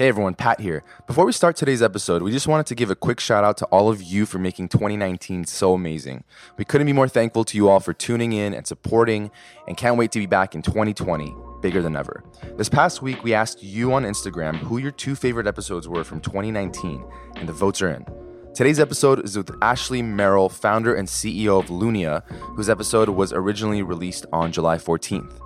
Hey everyone, Pat here. Before we start today's episode, we just wanted to give a quick shout out to all of you for making 2019 so amazing. We couldn't be more thankful to you all for tuning in and supporting, and can't wait to be back in 2020, bigger than ever. This past week, we asked you on Instagram who your two favorite episodes were from 2019, and the votes are in. Today's episode is with Ashley Merrill, founder and CEO of Lunya, whose episode was originally released on July 14th.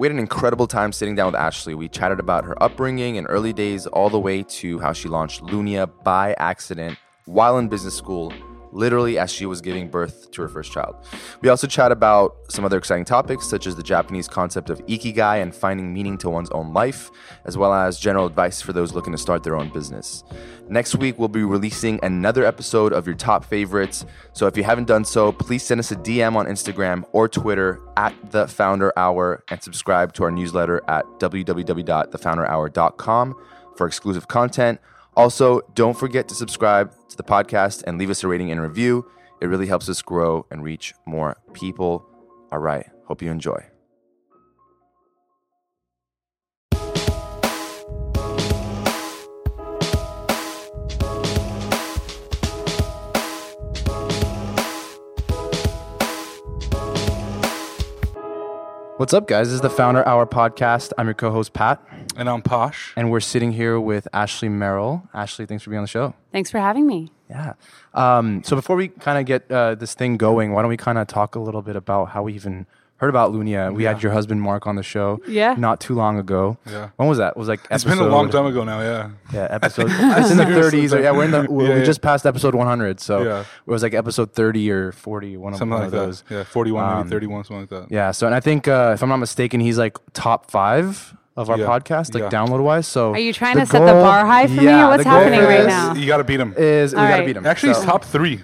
We had an incredible time sitting down with Ashley. We chatted about her upbringing and early days, all the way to how she launched Lunya by accident while in business school, literally as she was giving birth to her first child. We also chat about some other exciting topics, such as the Japanese concept of ikigai and finding meaning to one's own life, as well as general advice for those looking to start their own business. Next week, we'll be releasing another episode of your top favorites. So if you haven't done so, please send us a DM on Instagram or Twitter at the Founder Hour and subscribe to our newsletter at www.thefounderhour.com for exclusive content. Also, don't forget to subscribe to the podcast and leave us a rating and review. It really helps us grow and reach more people. All right, hope you enjoy. What's up, guys? This is the Founder Hour podcast. I'm your co host, Pat, And I'm Posh. and we're sitting here with Ashley Merrill. Ashley, thanks for being on the show. Thanks for having me. Yeah. Um, so before we kind of get uh, this thing going, why don't we kind of talk a little bit about how we even heard about Lunya? We had your husband Marc on the show, Yeah. not too long ago. Yeah. When was that? It was like It's been a long time ago now, yeah. Yeah, episode. it's in the 30s. Or, yeah, we're in the. We, Yeah, we yeah. just passed episode 100, so Yeah. it was like episode 30 or 40, one of, Something one like of that. those. Yeah, 41, Um, maybe 31, something like that. Yeah. So, and I think uh, if I'm not mistaken, he's like top five of our Yeah. podcast, like Yeah. download wise. So, Are you trying to set the bar high for me, what's the goal happening right now? You got to beat him. Is we All gotta beat him. Actually, So- he's top three.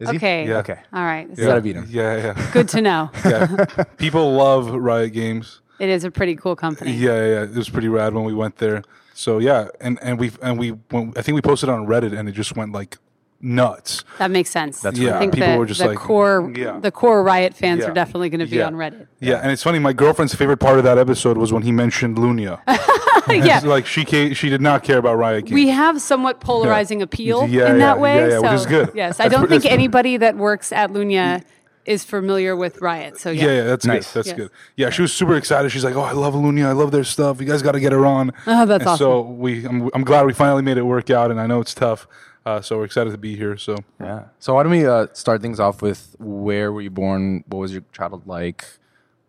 Is he? Okay. Yeah. Okay. All right. You gotta beat him. Yeah, yeah, Good to know. yeah. People love Riot Games. it is a pretty cool company. Yeah, yeah, yeah. It was pretty rad when we went there. So yeah, and and we and we when, I think we posted on Reddit and it just went like nuts. That makes sense. That's Yeah, I think people the, were just the like- core Yeah. the core Riot fans Yeah. are definitely going to be Yeah. on Reddit. Yeah, and it's funny. My girlfriend's favorite part of that episode was when he mentioned Lunya. yeah. Like she ca- she did not care about Riot Games. We have somewhat polarizing appeal Yeah, in yeah, that way. yeah, yeah, so which is good. Yes, I don't think anybody that works at Lunya is familiar with Riot. So yeah. Yeah, yeah, that's Nice. good. That's Yes. good. Yeah, she was super excited. She's like, "Oh, I love Lunya. I love their stuff. You guys got to get her on." Oh, that's and So we, I'm, I'm glad we finally made it work out, and I know it's tough. Uh, so we're excited to be here. So Yeah. So why don't we uh, start things off with where were you born? What was your childhood like?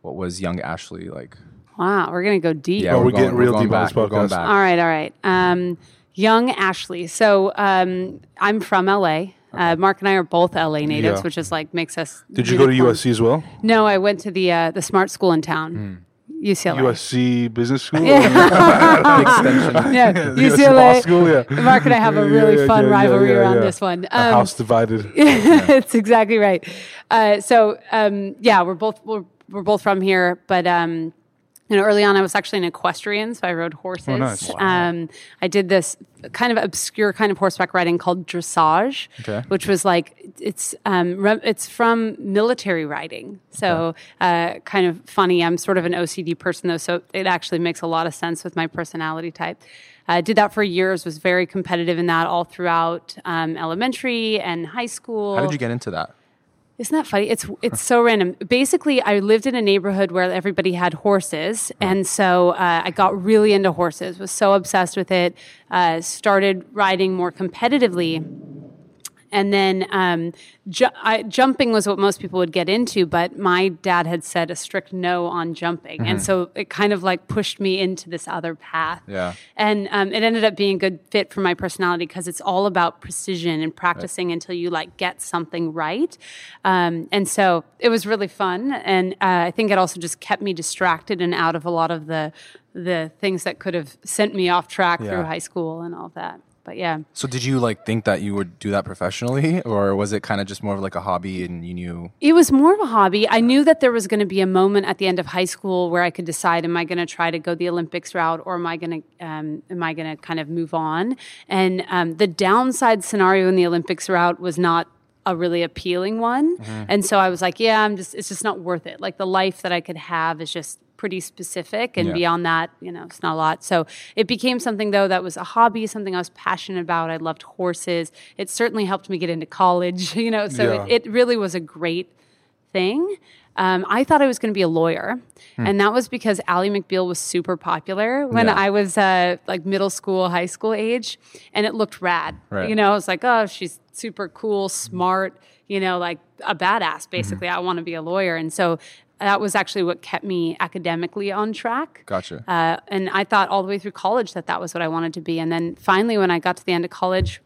What was young Ashley like? Wow, we're going to go deep. Yeah, Oh, we're, we're going, getting we're real going deep on this We're going podcast. back. All right, all right. Um, young Ashley. So um, I'm from LA. Uh, Marc and I are both LA natives, Yeah. which is like makes us. did you go to unicorn. USC as well? No, I went to the uh, the smart school in town, Hmm. UCLA. USC Business School. Extension. Yeah, USC UCLA. Law School. Yeah. Marc and I have a really Yeah, fun yeah, yeah, rivalry yeah, around yeah. this one. A Um, house divided. it's exactly right. Uh, so um, yeah, we're both we're, we're both from here, but um, you know, early on I was actually an equestrian, so I rode horses. Oh, nice. Wow. Um, I did this kind of obscure kind of horseback riding called dressage, Okay. which was like it's um, it's from military riding. So uh, kind of funny. I'm sort of an OCD person though, so it actually makes a lot of sense with my personality type. I did that for years. Was very competitive in that all throughout um, elementary and high school. How did you get into that? Isn't that funny? It's it's so random. Basically, I lived in a neighborhood where everybody had horses, and so uh, I got really into horses. Was so obsessed with it. Uh, started riding more competitively, and then um, ju- I, jumping was what most people would get into. But my dad had said a strict no on jumping, and so it kind of like pushed me into this other path. Yeah. And um, it ended up being a good fit for my personality because it's all about precision and practicing until you like get something right. Um, and so it was really fun, and uh, I think it also just kept me distracted and out of a lot of the the things that could have sent me off track Yeah. through high school and all that. But yeah, So did you like think that you would do that professionally, or was it kind of just more of like a hobby and you knew? It was more of a hobby. I knew that there was going to be a moment at the end of high school where I could decide: Am I going to try to go the Olympics route, or am I going to um, am I going to kind of move on? And um, the downside scenario in the Olympics route was not a really appealing one, and so I was like, "Yeah, I'm just it's just not worth it. Like the life that I could have is just." Pretty specific, and Yeah. beyond that, you know, it's not a lot. So it became something though that was a hobby, something I was passionate about. I loved horses. It certainly helped me get into college, you know. So Yeah. it, it really was a great thing. Um, I thought I was going to be a lawyer, and that was because Ally McBeal was super popular when Yeah. I was uh, like middle school, high school age, and it looked rad. Right. You know, I was like, oh, she's super cool, smart. You know, like a badass. Basically, I want to be a lawyer, and so that was actually what kept me academically on track. Gotcha. Uh, and I thought all the way through college that that was what I wanted to be. And then finally, when I got to the end of college,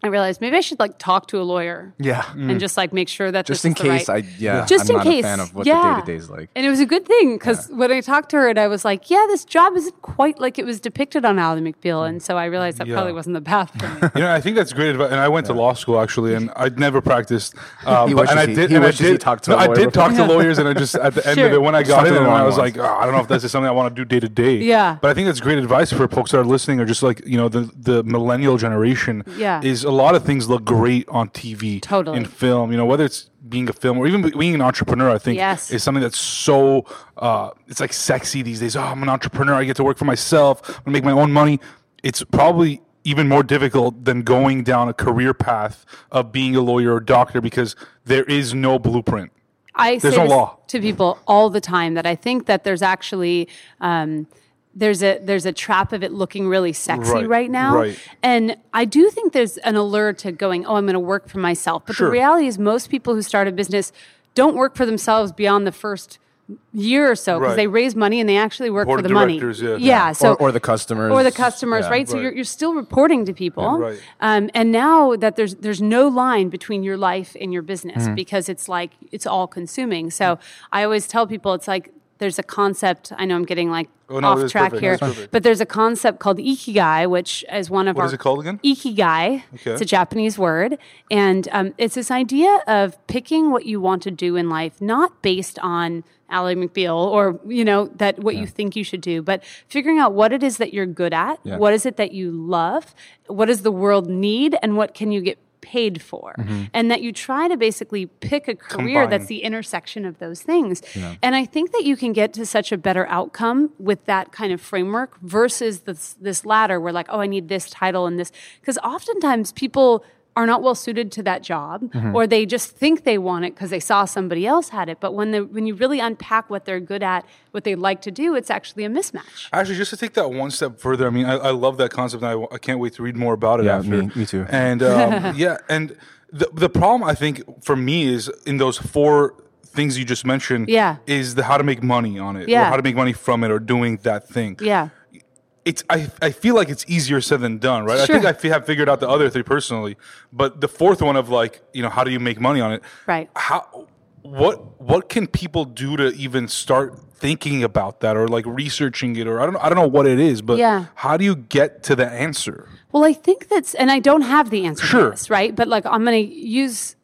I realized maybe I should like talk to a lawyer yeah. and just like make sure that Just this in is the case right- I yeah, just I'm in not case a fan of what yeah. the day to day is like. And it was a good thing because when I talked to her, and I was like, "Yeah, this job isn't quite like it was depicted on Ally McBeal," and so I realized that Yeah. probably wasn't the path for me. You know, I think that's great advice. And I went to law school actually, and I'd never practiced. Uh, He but, wishes and I he- did. he and I did talked to no, a I lawyer did talk to lawyers, and I just at the end of it, when I got Not to even them, long I was ones. like, oh, I don't know if this is something I want to do day to day. Yeah. But I think that's great advice for folks that are listening, or just like you know, the the millennial generation. Yeah. Is a lot of things look great on TV, Totally. in film. You know, whether it's being a film or even being an entrepreneur, I think Yes. is something that's so uh, it's like sexy these days. Oh, I'm an entrepreneur. I get to work for myself. I'm gonna make my own money. It's probably even more difficult than going down a career path of being a lawyer or doctor because there is no blueprint. I There's say no law. to people all the time that I think that there's actually um, there's a there's a trap of it looking really sexy right, Right, now, right. and I do think there's an allure to going, oh, I'm going to work for myself. But Sure. the reality is, most people who start a business don't work for themselves beyond the first year or so because Right. they raise money and they actually work Board for the money. directors, yeah. yeah. So or, or the customers. or the customers, Yeah. right? So you're, you're still reporting to people, Yeah, right. um, and now that there's there's no line between your life and your business Mm-hmm. because it's like it's all consuming. So I always tell people it's like there's a concept. I know I'm getting like Oh, no, off track perfect. here, but there's a concept called ikigai, which is one of What our is it called again? Ikigai. Okay. It's a Japanese word. And um, it's this idea of picking what you want to do in life, not based on Ally McBeal or, you know, that what you think you should do, but figuring out what it is that you're good at. Yeah. What is it that you love? What does the world need? And what can you get paid for? Mm-hmm. And that you try to basically pick a career Combine. that's the intersection of those things. And I think that you can get to such a better outcome with that kind of framework versus this this ladder where like, oh, I need this title and this because oftentimes people are not well suited to that job or they just think they want it because they saw somebody else had it but when the when you really unpack what they're good at what they like to do it's actually a mismatch Actually, just to take that one step further, I mean, I, I love that concept, and I, I can't wait to read more about it. Yeah, after. me- me too. And um, yeah, and the the problem I think for me is in those four things you just mentioned. Yeah. is the how to make money on it, or how to make money from it, or doing that thing. yeah It's I, I feel like it's easier said than done, right? I think Sure. I have figured out the other three personally, but the fourth one of like you know how do you make money on it? Right. How what what can people do to even start thinking about that or like researching it or I don't know I don't know what it is, but Yeah. how do you get to the answer? Well, I think that's, and I don't have the answer Sure. this, right? But like, I'm going to use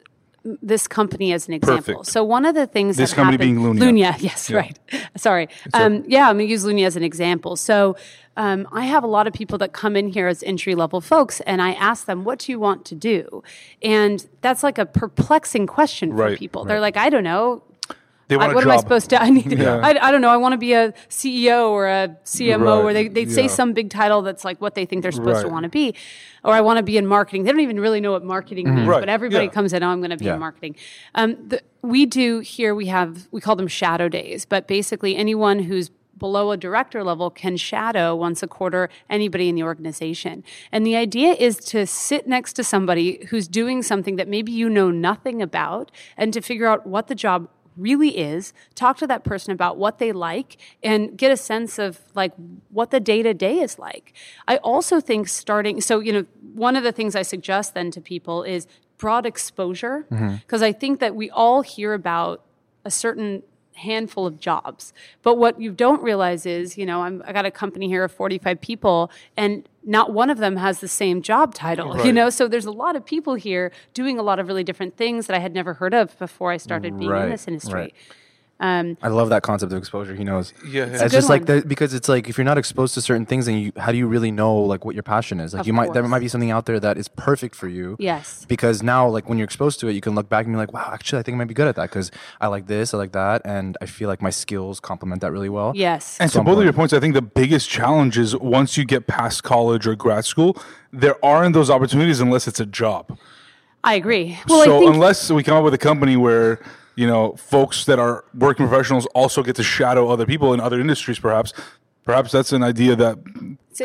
this company as an example. Perfect. So one of the things This that company happened- being Lunya. Lunya, yes, right. Sorry. Um, yeah, I'm going to use Lunya as an example. So um, I have a lot of people that come in here as entry level folks, and I ask them, "What do you want to do?" And that's like a perplexing question for Right, people. They're like, "I don't know." They want what job. am I supposed to? I need. Yeah. I, I don't know. I want to be a CEO or a CMO, Right, or they they say yeah. some big title that's like what they think they're supposed to want to be, or I want to be in marketing. They don't even really know what marketing means, Right, but everybody yeah. comes in. Oh, I'm going to be in marketing. Um, the, we do here. We have we call them shadow days, but basically anyone who's below a director level can shadow once a quarter anybody in the organization. And the idea is to sit next to somebody who's doing something that maybe you know nothing about and to figure out what the job really is talk to that person about what they like and get a sense of like what the day to day is like. I also think starting so you know one of the things i suggest then to people is broad exposure. Mm-hmm. Because i think that we all hear about a certain handful of jobs. But what you don't realize is, you know, I'm, I got a company here of 45 people, and not one of them has the same job title, you know? So there's a lot of people here doing a lot of really different things that I had never heard of before I started being Right, in this industry. right. Um, I love that concept of exposure. He knows. Yeah, it's, It's just good like the, because it's like if you're not exposed to certain things, then you how do you really know like what your passion is? Like Of you might there might be something out there that is perfect for you. Yes. Because now, like when you're exposed to it, you can look back and be like, wow, actually, I think I might be good at that because I like this, I like that, and I feel like my skills complement that really well. yes. And to So both of your points, I think the biggest challenge is once you get past college or grad school, there aren't those opportunities unless it's a job. I agree. Well, so I think unless we come up with a company where you know folks that are working professionals also get to shadow other people in other industries, perhaps, perhaps that's an idea that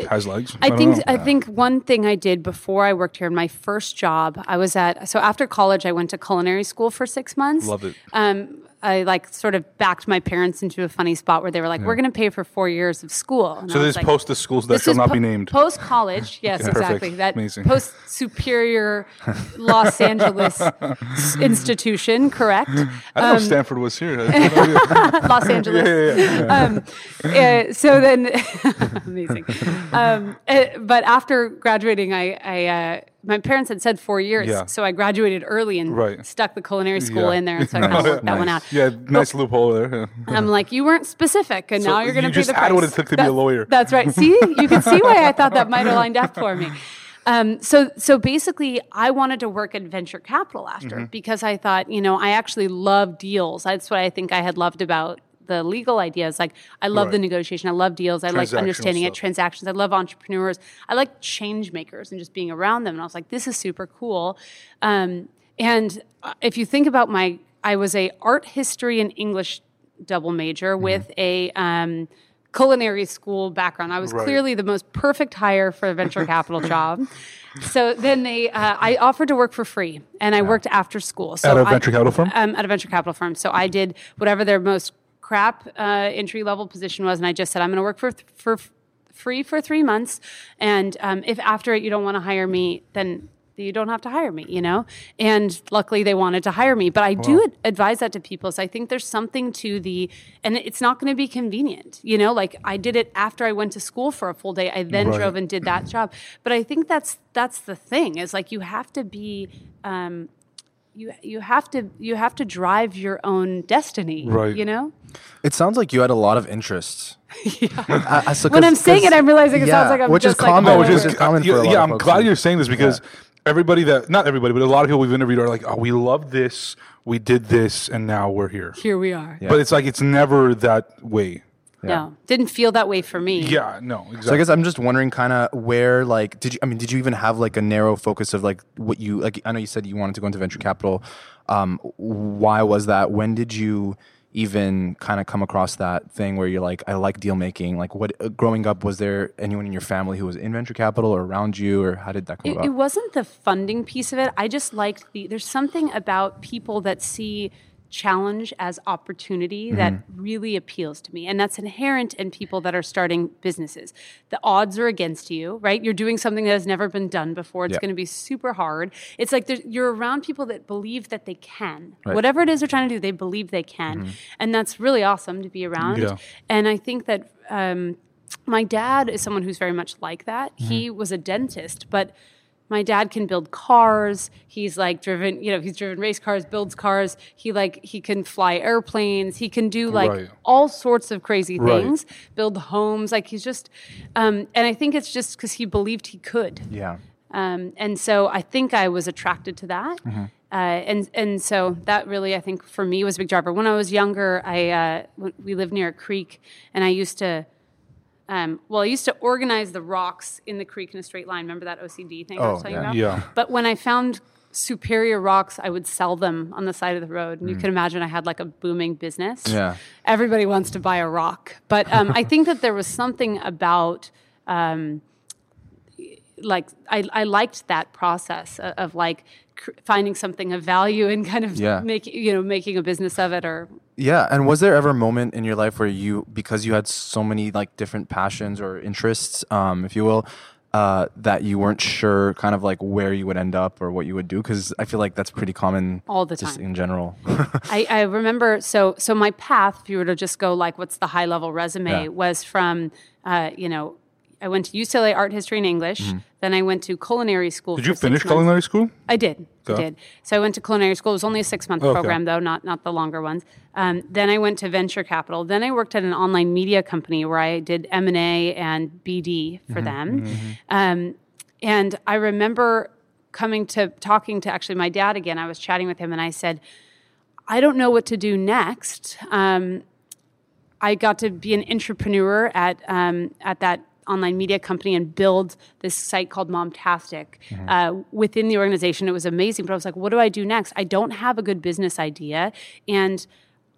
has legs. I don't think know. I think one thing I did before I worked here in my first job, I was at so after college I went to culinary school for six months. Love it. Um, I like sort of backed my parents into a funny spot where they were like, "We're going to pay for four years of school." And so. This like, post the schools that shall not po- be named. Post college, yes, Perfect. exactly. That Amazing. post superior Los Angeles institution, correct? I don't know um, if Stanford was here. I have no idea. Los Angeles. yeah, yeah, yeah. Um, uh, so then, amazing. Um, uh, but after graduating, I, I uh, my parents had said four years, Yeah. so I graduated early and Right. stuck the culinary school Yeah. in there, and so I kind of worked that one out. Yeah, nice loophole there. I'm like, you weren't specific, and So now you're going to pay the price. what it took to be a lawyer. That's right. See, you can see why I thought that might have lined up for me. Um, so, so basically, I wanted to work at venture capital after Mm-hmm. because I thought, you know, I actually love deals. That's what I think I had loved about the legal ideas. Like, I love the negotiation. I love deals. I like understanding it. Transactions. I love entrepreneurs. I like change makers and just being around them. And I was like, this is super cool. Um, and uh, if you think about my, I was a art history and English double major Mm-hmm. with a um, culinary school background. I was Right. clearly the most perfect hire for a venture capital job. So then they, uh, I offered to work for free, and I worked after school. So At a I- venture capital firm? Um, at a venture capital firm. So I did whatever their most crap uh, entry level position was, and I just said I'm going to work for for free for three months, and um, if after it you don't want to hire me, then you don't have to hire me, you know? And luckily they wanted to hire me. But I do ad- advise that to people. So I think there's something to the, and it's not going to be convenient, you know? Like I did it after I went to school for a full day. I then Right. drove and did that job. But I think that's, that's the thing is like you have to be, um, you, you have to you have to drive your own destiny Right. you know It sounds like you had a lot of interests. I- I- uh, uh, so When 'cause- I'm saying it I'm realizing it sounds like I'm which just is like, common. oh, which is wait. common yeah, for a lot yeah, of I'm folks glad who- you're saying this because everybody that not everybody, but a lot of people we've interviewed are like, "Oh, we love this, we did this, and now we're here." here we are But it's like it's never that way. No didn't feel that way for me Yeah, no, exactly. So I guess I'm just wondering, kind of where, like, did you? I mean, did you even have like a narrow focus of like what you like? I know you said you wanted to go into venture capital. Um, why was that? When did you even kind of come across that thing where you're like, I like deal making? Like, what uh, growing up was there anyone in your family who was in venture capital or around you, or how did that come It, about? it wasn't the funding piece of it. I just liked the. There's something about people that see challenge as opportunity mm-hmm. that really appeals to me, and that's inherent in people that are starting businesses. The odds are against you, right? You're doing something that has never been done before. It's Yeah. going to be super hard. It's like you're around people that believe that they can. Right. Whatever it is they're trying to do, they believe they can, mm-hmm. and that's really awesome to be around. Yeah. And I think that. Um, my dad is someone who's very much like that. He mm-hmm. was a dentist, but my dad can build cars. He's like driven, you know, he's driven race cars, builds cars. He like he can fly airplanes. He can do like Right. all sorts of crazy Right. things, build homes. Like he's just, um, and I think it's just because he believed he could. yeah. Um, and so I think I was attracted to that. Mm-hmm. Uh, and and so that really I think for me was a big driver. When I was younger, I uh, we lived near a creek, and I used to. Um, well, I used to organize the rocks in the creek in a straight line. Remember that OCD thing I was Oh, telling yeah. you about? Yeah. But when I found superior rocks, I would sell them on the side of the road. And Mm. you can imagine I had like a booming business. Yeah. Everybody wants to buy a rock. But um, I think that there was something about um, like I, I liked that process of, of like cr- finding something of value and kind of Yeah. making you know making a business of it or Yeah, and was there ever a moment in your life where you, because you had so many like different passions or interests, um, if you will, uh, that you weren't sure kind of like where you would end up or what you would do? Because I feel like that's pretty common All the just time. in general. I, I remember so so my path if you were to just go like what's the high level resume Yeah. was from uh, you know I went to UCLA Art History and English. Then I went to culinary school. Did you finish culinary school? I did. I did. So I went to culinary school. It was only a six month Okay. program, though, not not the longer ones. Um, then I went to venture capital. Then I worked at an online media company where I did M and A and BD for them. Um, and I remember coming to talking to actually my dad again. I was chatting with him, and I said, "I don't know what to do next." Um, I got to be an entrepreneur at um, at that online media company and build this site called Momtastic uh, within the organization. It was amazing, but I was like, what do I do next? I don't have a good business idea, and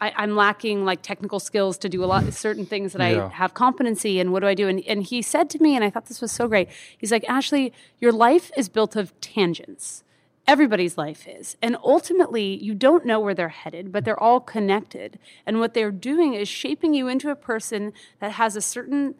I, I'm lacking like technical skills to do a lot of certain things that Yeah. I have competency in. What do I do? And, and he said to me, and I thought this was so great. He's like, Ashley, your life is built of tangents everybody's life is. And ultimately, you don't know where they're headed, but they're all connected. And what they're doing is shaping you into a person that has a certain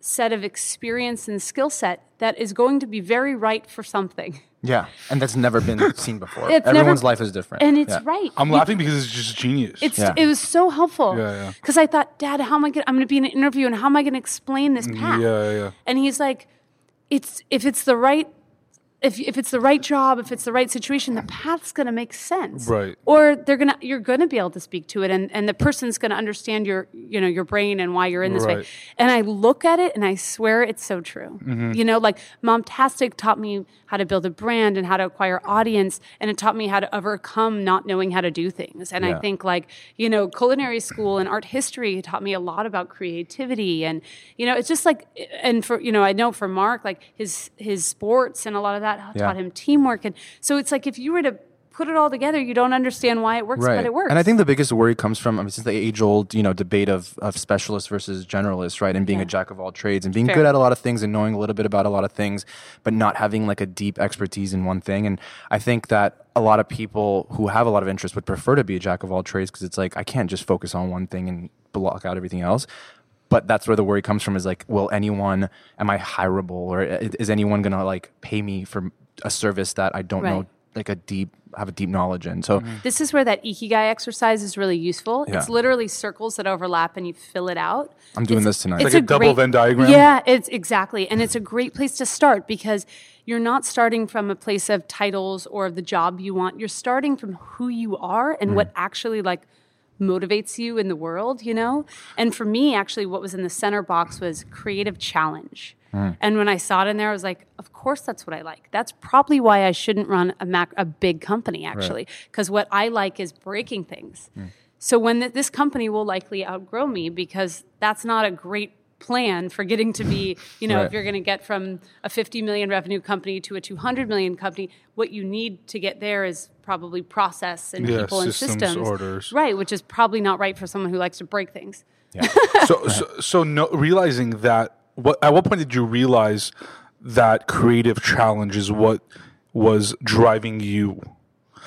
set of experience and skill set that is going to be very right for something. Yeah, and that's never been seen before. It's Everyone's never- life is different. And it's Yeah. right. I'm laughing because it's just genius. It's Yeah. it was so helpful. Yeah, yeah. Because I thought, Dad, how am I going? I'm going to be in an interview, and how am I going to explain this mm, path? yeah, yeah, yeah. And he's like, it's if it's the right. If, if it's the right job, if it's the right situation, the path's going to make sense, Right. Or they're gonna, you're going to be able to speak to it, and, and the person's going to understand your, you know, your brain and why you're in this way. Right. And I look at it, and I swear it's so true. Mm-hmm. You know, like Momtastic taught me how to build a brand and how to acquire audience, and it taught me how to overcome not knowing how to do things. And Yeah. I think like you know, culinary school and art history taught me a lot about creativity, and you know, it's just like, and for you know, I know for Marc, like his his sports and a lot of that Yeah. taught him teamwork, and so it's like if you were to put it all together, you don't understand why it works, right. but it works. And I think the biggest worry comes from I mean, it's the age old you know debate of of specialist versus generalist, right? And being a jack of all trades and being Fair. good at a lot of things and knowing a little bit about a lot of things, but not having like a deep expertise in one thing. And I think that a lot of people who have a lot of interest would prefer to be a jack of all trades because it's like I can't just focus on one thing and block out everything else. But that's where the worry comes from is like, will anyone, am I hireable or uh, is anyone going to like pay me for a service that I don't know like a deep, have a deep knowledge in? So mm-hmm. This is where that ikigai exercise is really useful. Yeah. It's literally circles that overlap and you fill it out. I'm doing It's- this tonight. it's Like a double Venn diagram? Yeah, it's exactly. And it's a great place to start because you're not starting from a place of titles or of the job you want. You're starting from who you are and what mm. actually like motivates you in the world, you know? And for me, actually, what was in the center box was creative challenge. Mm. And when I saw it in there, I was like, of course that's what I like. That's probably why I shouldn't run a, mac- a big company, actually, because what I like is breaking things. Mm. So when th- this company will likely outgrow me because that's not a great plan for getting to be, you know, Right. if you're going to get from a 50 million revenue company to a 200 million company, what you need to get there is probably process and Yeah, people and systems, systems. orders. Right, which is probably not right for someone who likes to break things. so, so, so no, realizing that, what at what point did you realize that creative challenge is what was driving you?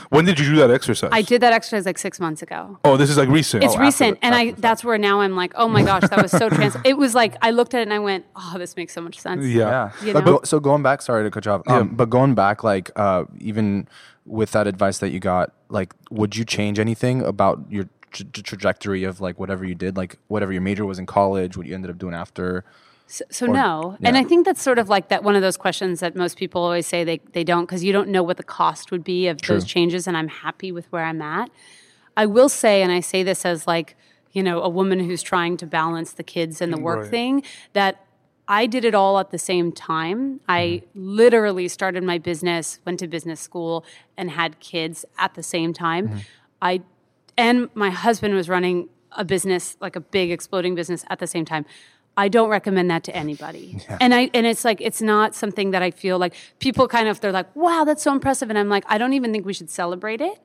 When did you do that exercise? I did that exercise like six months ago. Oh, this is like recent. It's Oh, recent, the- and I the that's where now I'm like, oh my gosh, that was so trans. It was like I looked at it and I went, oh, this makes so much sense. yeah. Yeah. You know? go, so going back, sorry to cut you off. Um, But going back, like uh, even with that advice that you got, like, would you change anything about your tra- tra- trajectory of like whatever you did, like whatever your major was in college, what you ended up doing after? So, so no, and. I think that's sort of like that one of those questions that most people always say they, they don't because you don't know what the cost would be of those changes, and I'm happy with where I'm at. I will say, and I say this as like you know a woman who's trying to balance the kids and the mm, work Right. thing that. I did it all at the same time. I mm-hmm. literally started my business, went to business school, and had kids at the same time. Mm-hmm. I and my husband was running a business, like a big exploding business at the same time. I don't recommend that to anybody. And I and it's like it's not something that I feel like people kind of they're like, "Wow, that's so impressive." And I'm like, I don't even think we should celebrate it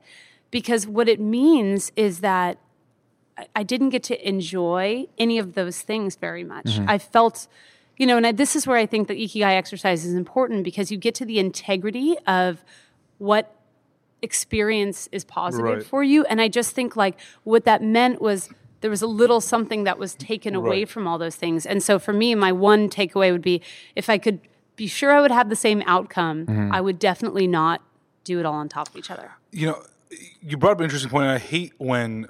because what it means is that I- I didn't get to enjoy any of those things very much. Mm-hmm. I felt, you know, and I, this is where I think the Ikigai exercise is important because you get to the integrity of what experience is positive Right. for you. And I just think like what that meant was there was a little something that was taken away from all those things. And so for me, my one takeaway would be if I could be sure I would have the same outcome, mm-hmm. I would definitely not do it all on top of each other. you know, you brought up an interesting point, and I hate when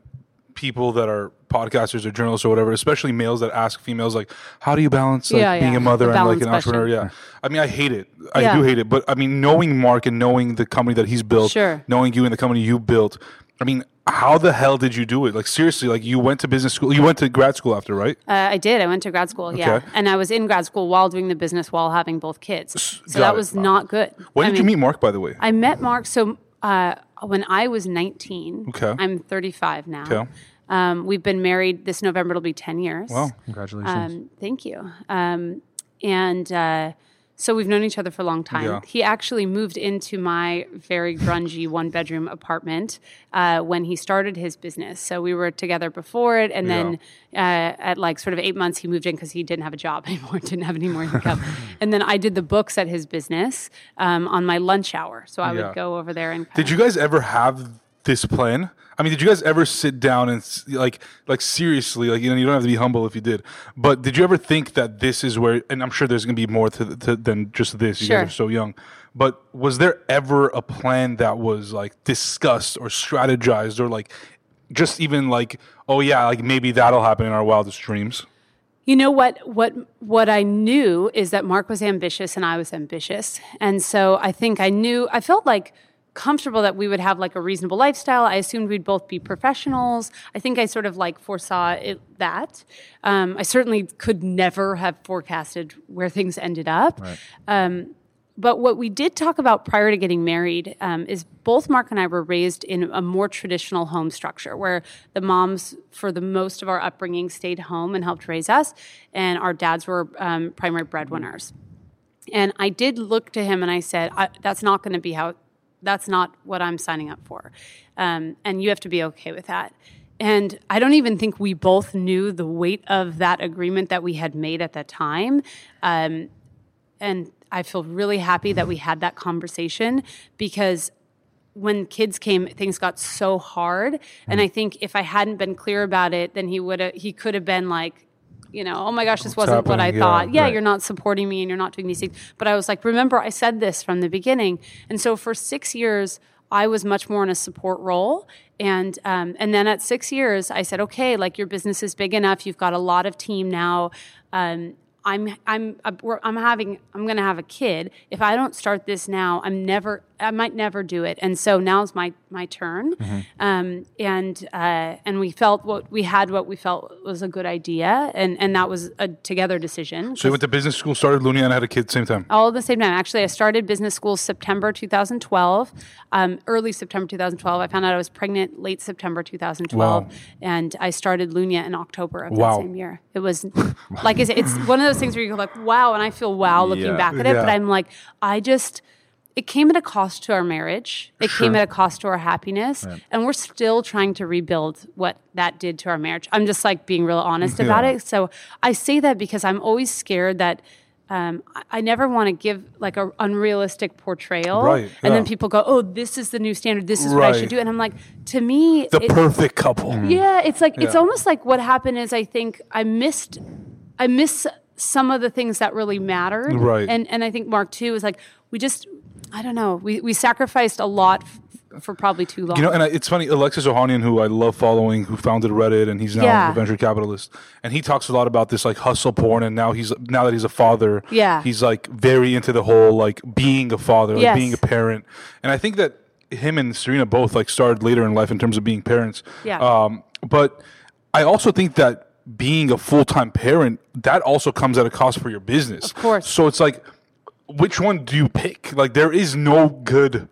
people that are podcasters or journalists or whatever, especially males that ask females like, "How do you balance like Yeah, being a mother The and like an entrepreneur?" Yeah, I mean, I hate it. I Yeah. do hate it. But I mean, knowing Marc and knowing the company that he's built, Sure. knowing you and the company you built, I mean, how the hell did you do it? Like seriously, like you went to business school, you went to grad school after, right? Uh, I did. I went to grad school. Yeah, Okay. and I was in grad school while doing the business while having both kids. So got that it. was not good. When I did you meet Marc, by the way? I met Marc. So uh, when I was 19, Okay. I'm 35 now. Okay. Um, we've been married this November. It'll be 10 years. Wow. Congratulations. Um, thank you. Um, and uh, so we've known each other for a long time. Yeah. He actually moved into my very grungy one bedroom apartment uh, when he started his business. So we were together before it. And then uh, at like sort of eight months, he moved in because he didn't have a job anymore, didn't have any more income. and then I did the books at his business um, on my lunch hour. So I Yeah. would go over there and Did you guys ever have this plan? I mean, did you guys ever sit down and like, like seriously, like you know, you don't have to be humble if you did, but did you ever think that this is where? And I'm sure there's going to be more to, to than just this. You Sure. guys are so young, but was there ever a plan that was like discussed or strategized or like just even like, oh yeah, like maybe that'll happen in our wildest dreams? You know what what what I knew is that Marc was ambitious and I was ambitious. And so I think I knew I felt like comfortable that we would have like a reasonable lifestyle. I assumed we'd both be professionals. I think I sort of like foresaw it, that. Um, I certainly could never have forecasted where things ended up. Um, but what we did talk about prior to getting married um, is both Marc and I were raised in a more traditional home structure where the moms, for the most of our upbringing, stayed home and helped raise us, and our dads were um, primary breadwinners. And I did look to him and I said, I, "That's not going to be how. That's not what I'm signing up for, um, and you have to be okay with that." And I don't even think we both knew the weight of that agreement that we had made at the time. Um, and I feel really happy that we had that conversation because when kids came, things got so hard. And I think if I hadn't been clear about it, then he would have he could have been like, you know, oh my gosh, this wasn't what I? Yeah, thought. Yeah, right. you're not supporting me and you're not doing these things. But I was like, remember, I said this from the beginning. And so for six years, I was much more in a support role. And um, and then at six years, I said, okay, like your business is big enough. You've got a lot of team now. Um, I'm I'm I'm having I'm going to have a kid. If I don't start this now, I'm never I might never do it. And so now's my my turn. Mm-hmm. Um, and uh, and we felt what we had what we felt was a good idea, and and that was a together decision. So you went to business school, started Lunya, and had a kid at the same time. all at the same time. Actually, I started business school September 2012, um, early September 2012. I found out I was pregnant late September 2012, Wow. and I started Lunya in October of Wow. that same year. It was, like I said, it's one of those things where you go like, wow, and I feel wow looking Yeah. back at it, but I'm like, I just. It came at a cost to our marriage. It came at a cost to our happiness, and we're still trying to rebuild what that did to our marriage. I'm just like being real honest about it. So I say that because I'm always scared that um, I, never want to give like a unrealistic portrayal, Right, and then people go, "Oh, this is the new standard. This is what I should do." And I'm like, to me, The it- perfect couple. yeah, it's like it's almost like what happened is I think I missed, I miss some of the things that really mattered, Right. And and I think Marc too is like we just, I don't know, we we sacrificed a lot f- for probably too long. You know, and I, it's funny. Alexis Ohanian, who I love following, who founded Reddit, and he's now Yeah. a venture capitalist, and he talks a lot about this like hustle porn. And now he's now that he's a father, Yeah. he's like very into the whole like being a father, like Yes. being a parent. And I think that him and Serena both like started later in life in terms of being parents. Yeah. Um, but I also think that being a full time parent that also comes at a cost for your business. Of course. So it's like, which one do you pick? Like, there is no good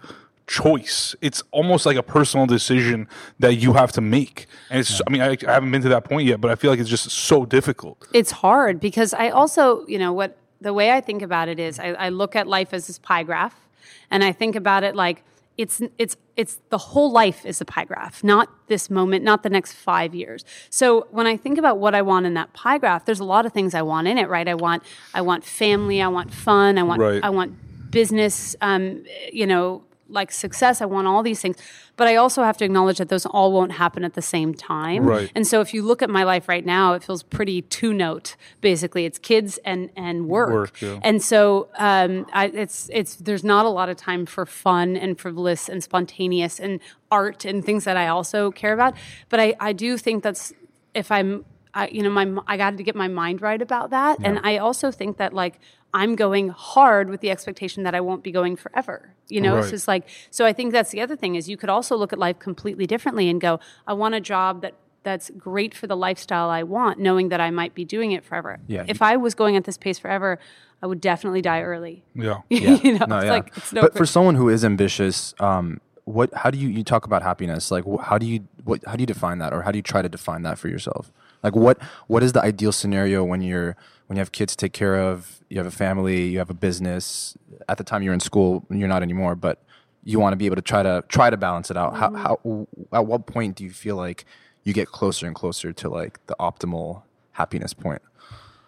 choice. It's almost like a personal decision that you have to make. And it's, I mean, I, I haven't been to that point yet, but I feel like it's just so difficult. it's hard because I also, you know, what the way I think about it is I, I look at life as this pie graph, and I think about it like it's it's it's the whole life is a pie graph, not this moment, not the next five years. So when I think about what I want in that pie graph, there's a lot of things I want in it, right? I want I want family, I want fun, I want Right. I want business, um, you know, like success. I want all these things, but I also have to acknowledge that those all won't happen at the same time. Right. And so if you look at my life right now, it feels pretty two note. Basically, it's kids and and work. Work, yeah. And so um, I, it's it's there's not a lot of time for fun and frivolous and spontaneous and art and things that I also care about. But I I do think that's if I'm I, you know my I got to get my mind right about that. And I also think that like I'm going hard with the expectation that I won't be going forever. You know, it's just like so. I think that's the other thing is you could also look at life completely differently and go, I want a job that that's great for the lifestyle I want, knowing that I might be doing it forever. Yeah. If I was going at this pace forever, I would definitely die early. Yeah. you know, No, it's yeah. like it's no but for someone who is ambitious, um, what? How do you you talk about happiness? Like, wh- how do you what? How do you define that, or how do you try to define that for yourself? Like, what what is the ideal scenario when you're when you have kids to take care of, you have a family, you have a business. At the time you're in school, you're not anymore, but you want to be able to try to try to balance it out. Mm-hmm. How how at what point do you feel like you get closer and closer to like the optimal happiness point?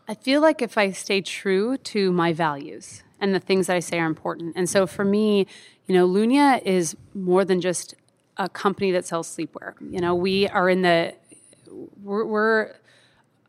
I feel like if I stay true to my values and the things that I say are important. And so for me, you know, Lunya is more than just a company that sells sleepwear. You know, we are in the we're, we're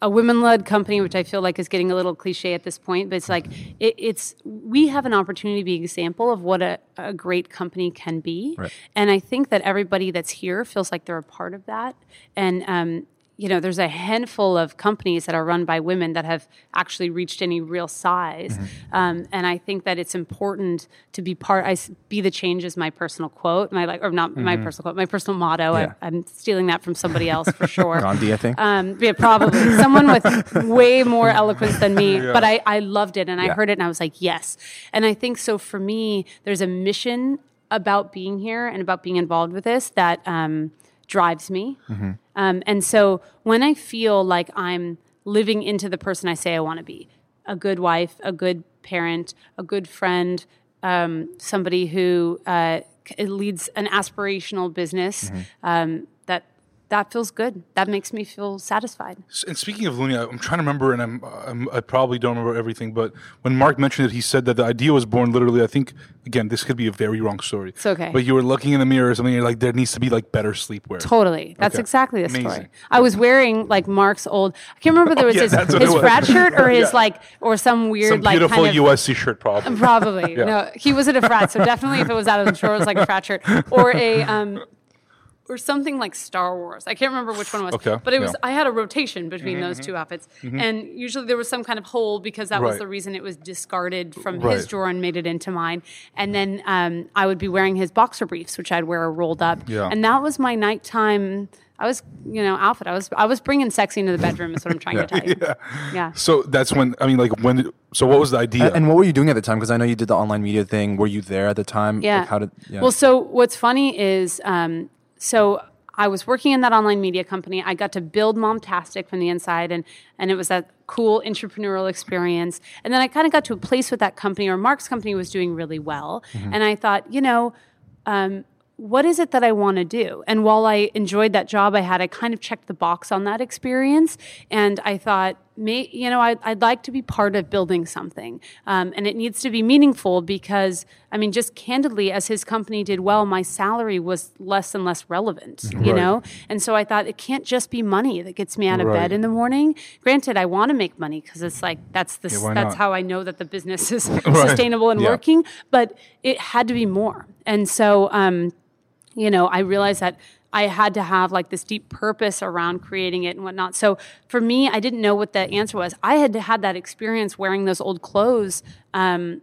a women-led company, which I feel like is getting a little cliche at this point, but it's like it, it's we have an opportunity to be an example of what a, a great company can be, Right. and I think that everybody that's here feels like they're a part of that, and um, you know, there's a handful of companies that are run by women that have actually reached any real size, um, and I think that it's important to be part. I, be the change is my personal quote, my like, or not my personal quote, my personal motto. Yeah. I, I'm stealing that from somebody else for sure. Gandhi, I think. Um, yeah, probably someone with way more eloquence than me. But I, I loved it and I heard it and I was like, yes. And I think so for me, there's a mission about being here and about being involved with this that um, drives me. Mm-hmm. Um, and so when I feel like I'm living into the person I say I want to be, a good wife, a good parent, a good friend, um, somebody who uh, leads an aspirational business, Mm-hmm. um, that feels good. That makes me feel satisfied. And speaking of Lunya, I'm trying to remember, and I'm, I'm I probably don't remember everything, but when Marc mentioned it, he said that the idea was born literally. I think again, this could be a very wrong story. It's okay. But you were looking in the mirror or something. You're like, there needs to be like better sleepwear. Totally. That's Okay. exactly the story. Amazing. I was wearing like Marc's old. I can't remember there was yeah, his, his frat shirt or his Yeah. like or some weird Some like beautiful kind of USC shirt, probably. Probably. Yeah. No, he was at a frat, so definitely if it was that, I'm sure it was like a frat shirt or a um or something like Star Wars. I can't remember which one it was. Okay, But it was yeah. I had a rotation between those two outfits. And usually there was some kind of hole because that was the reason it was discarded from Right. his drawer and made it into mine. And then um, I would be wearing his boxer briefs, which I'd wear rolled up. Yeah. And that was my nighttime I was, you know, outfit. I was I was bringing sexy into the bedroom is what I'm trying to tell you. yeah. Yeah. So that's when I mean, like, when? Did, so what was the idea? And what were you doing at the time? Because I know you did the online media thing. Were you there at the time? Yeah. Like how did? Yeah. Well, so what's funny is, um, so I was working in that online media company. I got to build Momtastic from the inside, and and it was that cool entrepreneurial experience. And then I kind of got to a place with that company, or Marc's company was doing really well, Mm-hmm. and I thought, you know. Um, what is it that I want to do? And while I enjoyed that job I had, I kind of checked the box on that experience. And I thought, may, you know, I'd, I'd like to be part of building something. Um, and it needs to be meaningful because, I mean, just candidly, as his company did well, my salary was less and less relevant, you Right. know? And so I thought, it can't just be money that gets me out of Right. bed in the morning. Granted, I want to make money because it's like, that's, the, why that's how I know that the business is sustainable and Yeah. working, but it had to be more. And so, um, you know, I realized that I had to have like this deep purpose around creating it and whatnot. So for me, I didn't know what the answer was. I had had that experience wearing those old clothes, um,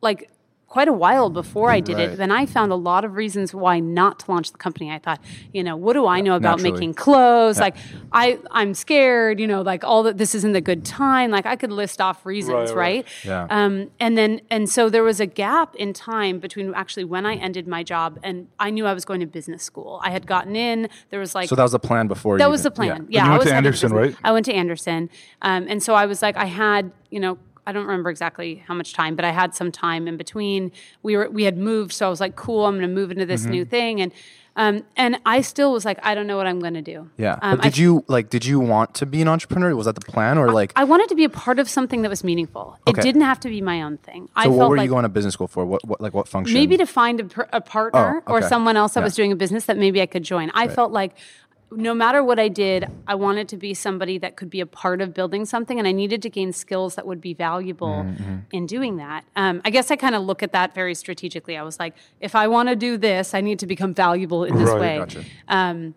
like quite a while before I did Right. it. Then I found a lot of reasons why not to launch the company. I thought, you know, what do I know about Naturally. making clothes? Like I, I'm scared, you know, like all that this isn't a good time. Like I could list off reasons, Right, right? Yeah. Um, and then, and so there was a gap in time between actually when I ended my job and I knew I was going to business school. I had gotten in. There was like so that was the plan before. that was the plan. Yeah. Yeah, you I went to Anderson, right? I went to Anderson, um, and so I was like, I had you know I don't remember exactly how much time, but I had some time in between. We were we had moved, so I was like, cool, I'm going to move into this new thing, and um, and I still was like, I don't know what I'm going to do. Yeah. Um, but did I, you like? Did you want to be an entrepreneur? Was that the plan, or like? I wanted to be a part of something that was meaningful. It didn't have to be my own thing. I so what felt were like you going to business school for? What, what like what function? maybe to find a, a partner Oh, or someone else that Yeah. was doing a business that maybe I could join. I felt like no matter what I did, I wanted to be somebody that could be a part of building something, and I needed to gain skills that would be valuable Mm-hmm. in doing that. Um, I guess I kind of look at that very strategically. I was like, if I want to do this, I need to become valuable in this Right. way. Gotcha. Um,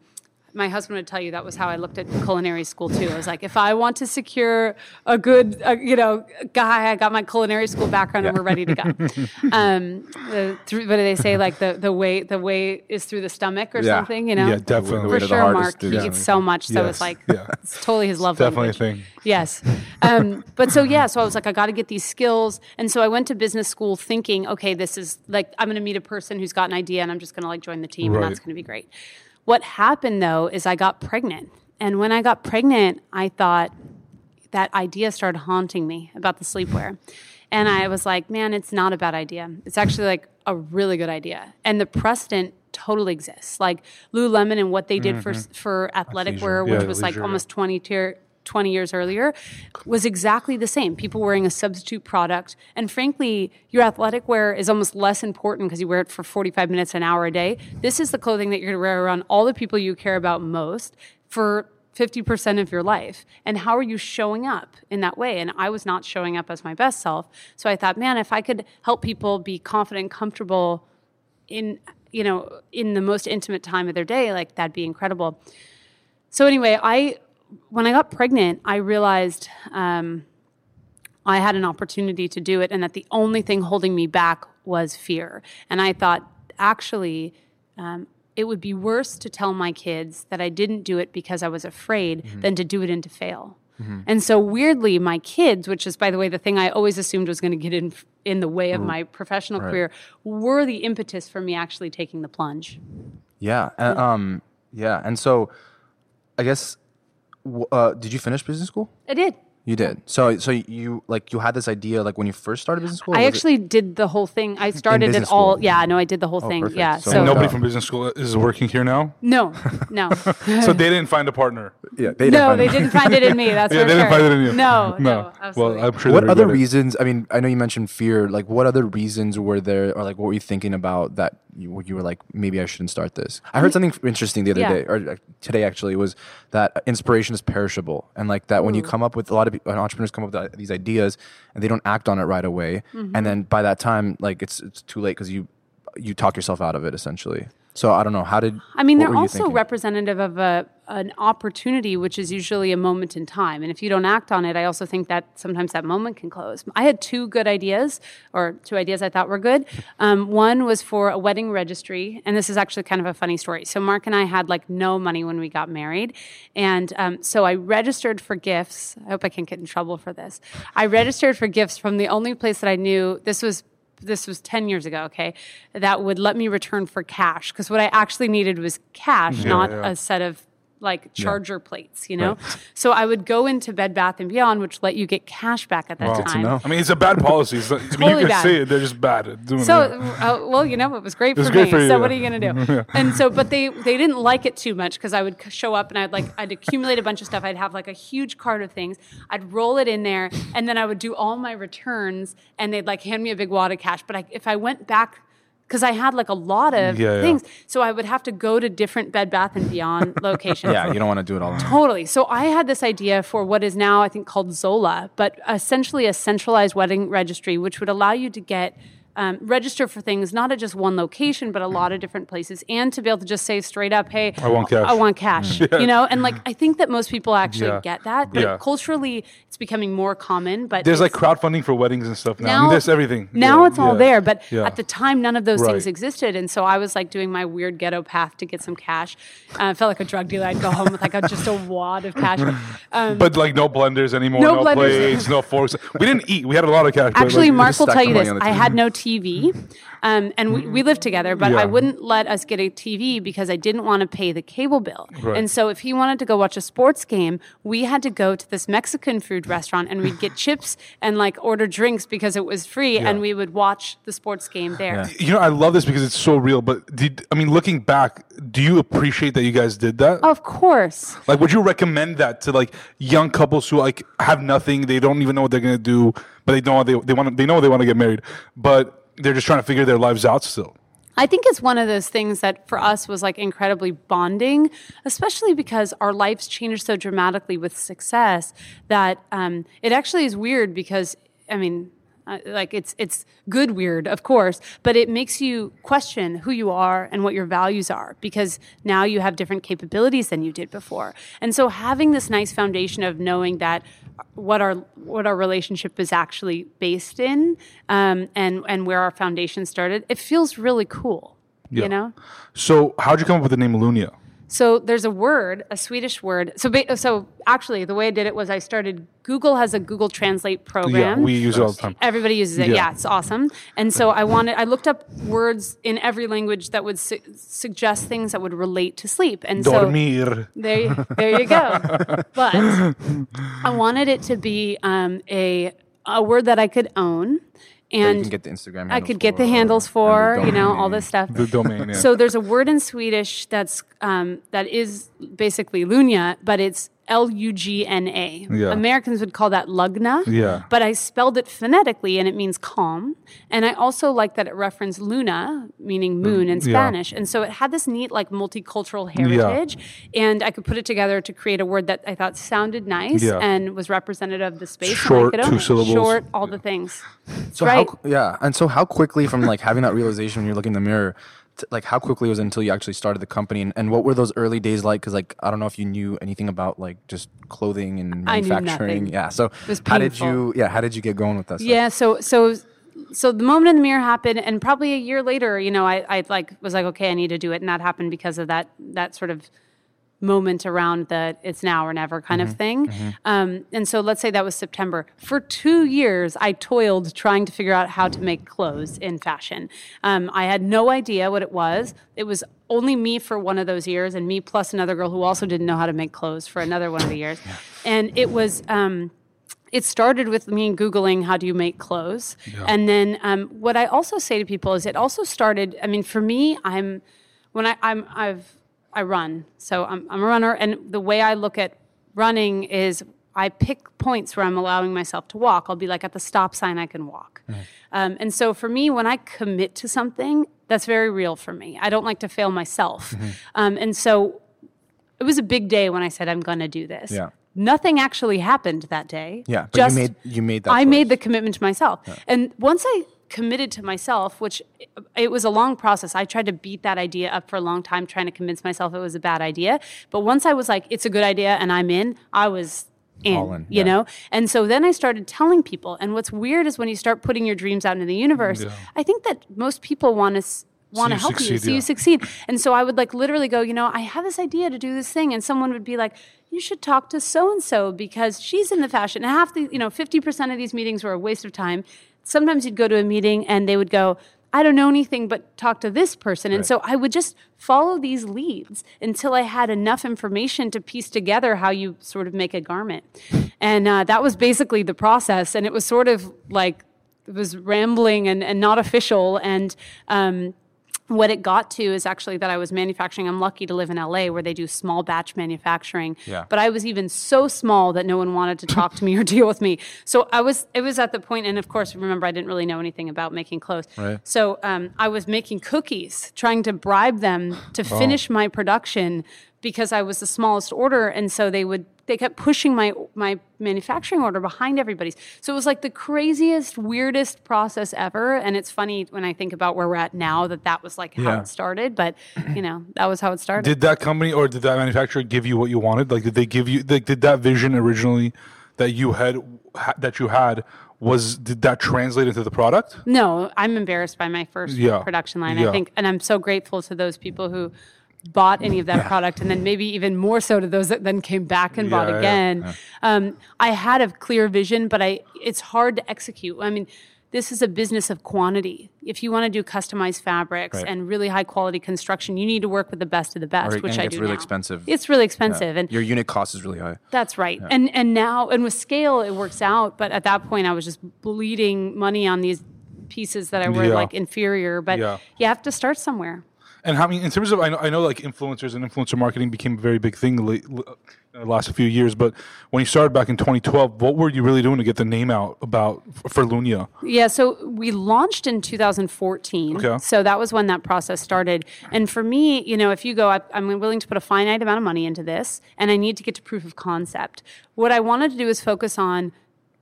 my husband would tell you that was how I looked at culinary school too. I was like, if I want to secure a good, uh, you know, guy, I got my culinary school background and we're ready to go. um, the, through, what do they say? Like the, the way the way is through the stomach or Yeah. something, you know? Yeah, definitely. For sure, Marc. He eats so much, so Yes. it's like Yeah. it's totally his love Definitely a language. thing. Yes. Um, but so, yeah, so I was like, I got to get these skills. And so I went to business school thinking, okay, this is like, I'm going to meet a person who's got an idea and I'm just going to like join the team and that's going to be great. What happened though is I got pregnant. And when I got pregnant, I thought that idea started haunting me about the sleepwear. And I was like, man, it's not a bad idea. It's actually like a really good idea. And the precedent totally exists. Like Lululemon and what they did for mm-hmm. for athletic wear, which Yeah, was like leisure, yeah. almost 20 tier 20 years earlier was exactly the same. People wearing a substitute product. And frankly, your athletic wear is almost less important because you wear it for 45 minutes, an hour a day. This is the clothing that you're going to wear around all the people you care about most for 50% of your life. And how are you showing up in that way? And I was not showing up as my best self. So I thought, man, if I could help people be confident comfortable in you know in the most intimate time of their day like that'd be incredible so anyway i when i got pregnant i realized um, i had an opportunity to do it and that the only thing holding me back was fear and i thought actually um, it would be worse to tell my kids that i didn't do it because i was afraid than to do it and to fail and so weirdly my kids which is by the way the thing i always assumed was going to get in in the way of my professional career were the impetus for me actually taking the plunge Yeah. And, um. Yeah. And so, I guess, uh, did you finish business school? i did You did. So, so you like you had this idea like when you first started business school. I was it- actually did the whole thing. I started it all. school? Yeah, no, I did the whole thing. perfect. Yeah. So- So, Nobody Uh, from business school is working here now, no, no, so they didn't find a partner. yeah. They no, find they didn't find it in me. That's Yeah, for they didn't find it in you. No, no, absolutely. Well, I'm sure. What other regret it. reasons? I mean, I know you mentioned fear. Like, what other reasons were there, or like, what were you thinking about that you, you were like, maybe I shouldn't start this? I heard something interesting the other Yeah. day, or uh, today actually, was that inspiration is perishable, and like that when you come up with a lot of entrepreneurs come up with these ideas and they don't act on it right away, Mm-hmm. and then by that time, like it's it's too late because you you talk yourself out of it essentially. So I don't know how did. I mean, they're also representative of a an opportunity, which is usually a moment in time. And if you don't act on it, I also think that sometimes that moment can close. I had two good ideas, or two ideas I thought were good. Um, one was for a wedding registry, and this is actually kind of a funny story. So Marc and I had like no money when we got married, and um, so I registered for gifts. I hope I can't get in trouble for this. I registered for gifts from the only place that I knew. This was this was 10 years ago, okay, that would let me return for cash. Because what I actually needed was cash, not yeah. a set of like charger plates, you know? So I would go into Bed Bath and Beyond, which let you get cash back at that Wow. Time. know. I mean, it's a bad policy. It's not- I mean, Totally you can bad. say it; they're just bad at doing So, it. uh, well, you know, it was great was for great me. for you, so, yeah. what are you going to do? And so, but they they didn't like it too much because I would show up and I'd like I'd accumulate a bunch of stuff. I'd have like a huge cart of things. I'd roll it in there, and then I would do all my returns, and they'd like hand me a big wad of cash. But I, if I went back. Because I had like a lot of Yeah, yeah. things, so I would have to go to different Bed Bath and Beyond locations. Yeah, you don't want to do it all. alone. Totally. So I had this idea for what is now, I think, called Zola, but essentially a centralized wedding registry, which would allow you to get um, register for things not at just one location, but a lot of different places, and to be able to just say straight up, "Hey, I want cash." I want cash." You know, and like I think that most people actually Yeah. get that, but Yeah. culturally, it's becoming more common. But There's like crowdfunding for weddings and stuff now. I mean, there's everything. now Yeah, it's all yeah, there, but yeah. at the time, none of those things existed, and so I was like doing my weird ghetto path to get some cash. Uh, I felt like a drug dealer. I'd go home with like a, just a wad of cash. Um, But like no blenders anymore, No no, blenders. plates, no forks. We didn't eat. We had a lot of cash. Actually, like, Marc will tell you this. I had no TV, um, and we, we lived together, but Yeah. I wouldn't let us get a TV because I didn't want to pay the cable bill. Right. And so if he wanted to go watch a sports game, we had to go to this Mexican food restaurant and we'd get chips and like order drinks because it was free, and we would watch the sports game there. You know, I love this because it's so real. But did I mean, looking back, do you appreciate that you guys did that? Of course. Like, would you recommend that to like young couples who like have nothing? They don't even know what they're gonna do, but they know they they want they know they want to get married, but they're just trying to figure their lives out still. I think it's one of those things that for us was like incredibly bonding, especially because our lives changed so dramatically with success that um, it actually is weird because, I mean, uh, like it's it's good weird of course but it makes you question who you are and what your values are because now you have different capabilities than you did before and so having this nice foundation of knowing that what our what our relationship is actually based in um, and and where our foundation started it feels really cool Yeah. you know So, how'd you come up with the name Lunya? So there's a word, a Swedish word. So ba- so actually, the way I did it was I started. Google has a Google Translate program. Yeah, we use it all the time. Everybody uses it. Yeah. Yeah. it's awesome. And so I wanted. I looked up words in every language that would su- suggest things that would relate to sleep. And so Dormir. there, you- there you go. but I wanted it to be um, a a word that I could own, That you and can get the Instagram. I could get the handles for, the you know, all this stuff. The domain. Yeah. So there's a word in Swedish that's um, that is basically lunya, but it's L U G N A. Yeah. Americans would call that lugna. Yeah. But I spelled it phonetically, and it means calm. And I also like that it referenced luna, meaning moon in mm, yeah. Spanish. And so it had this neat like multicultural heritage, and I could put it together to create a word that I thought sounded nice Yeah. and was representative of the space. and I Short, could own oh, two syllables. Short, all the things. So right. how yeah, and so how quickly from like having that realization when you're looking in the mirror, like how quickly was it until you actually started the company, and, and what were those early days like? Because like I don't know if you knew anything about like just clothing and I knew manufacturing. Yeah. So how did you yeah how did you get going with that? Stuff? Yeah, so so so the moment in the mirror happened, and probably a year later, you know, I, I like was like, okay, I need to do it, and that happened because of that that sort of moment around the it's now or never kind Mm-hmm. of thing. Um, and so let's say that was September. For two years, I toiled trying to figure out how to make clothes in fashion. Um, I had no idea what it was. It was only me for one of those years, and me plus another girl who also didn't know how to make clothes for another one of the years. And it was. Um, it started with me googling how do you make clothes and then um, what i also say to people is it also started i mean for me i'm when I, i'm i've i run. So I'm, I'm a runner and the way i look at running is i pick points where i'm allowing myself to walk. I'll be like at the stop sign i can walk. Um, and so for me when i commit to something that's very real for me. I don't like to fail myself. Um, and so it was a big day when i said i'm going to do this. Yeah. nothing actually happened that day. Yeah, but you made- you made that I made the commitment to myself, and once I committed to myself, which uh, it was a long process. I tried to beat that idea up for a long time, trying to convince myself it was a bad idea. But once I was like, "It's a good idea," and I'm in, I was in. In, you yeah. know, and so then I started telling people. And what's weird is when you start putting your dreams out into the universe. I think that most people want to. Want to you help you, succeed, see yeah. you succeed. And so I would like literally go, you know, I have this idea to do this thing, and someone would be like, you should talk to so and so because she's in the fashion. And half the, you know, fifty percent of these meetings were a waste of time. Sometimes you'd go to a meeting and they would go, I don't know anything but talk to this person. And so I would just follow these leads until I had enough information to piece together how you sort of make a garment. And uh, that was basically the process. And it was sort of like, it was rambling and, and not official. And um, what it got to is actually that I was manufacturing. I'm lucky to live in LA where they do small batch manufacturing. Yeah. But I was even so small that no one wanted to talk to me or deal with me. So I was, it was at the point, and of course, remember, I didn't really know anything about making clothes. Right. So um, I was making cookies, trying to bribe them to finish my production because I was the smallest order, and so they would they kept pushing my my manufacturing order behind everybody's. So it was like the craziest, weirdest process ever. And it's funny when I think about where we're at now that that was like how it started. But you know, that was how it started. Did that company or did that manufacturer give you what you wanted? Like, did they give you? Like, did that vision originally that you had that you had was did that translate into the product? No, I'm embarrassed by my first Yeah. production line. Yeah. I think, and I'm so grateful to those people who bought any of that product, and then maybe even more so to those that then came back and bought Yeah, yeah, again. Um, I had a clear vision, but I it's hard to execute. I mean, this is a business of quantity. If you want to do customized fabrics Right. and really high quality construction, you need to work with the best of the best, Or which I do really now. expensive. It's really expensive, and Your unit cost is really high. that's right. And and now and with scale it works out, but at that point I was just bleeding money on these pieces that I were Yeah. like inferior. But Yeah. you have to start somewhere. And how I mean, in terms of, I know, I know like influencers and influencer marketing became a very big thing late, in the last few years. But when you started back in 2012, what were you really doing to get the name out about for Lunya? Yeah, so we launched in 2014. Okay. So that was when that process started. And for me, you know, if you go, I, I'm willing to put a finite amount of money into this, and I need to get to proof of concept. What I wanted to do is focus on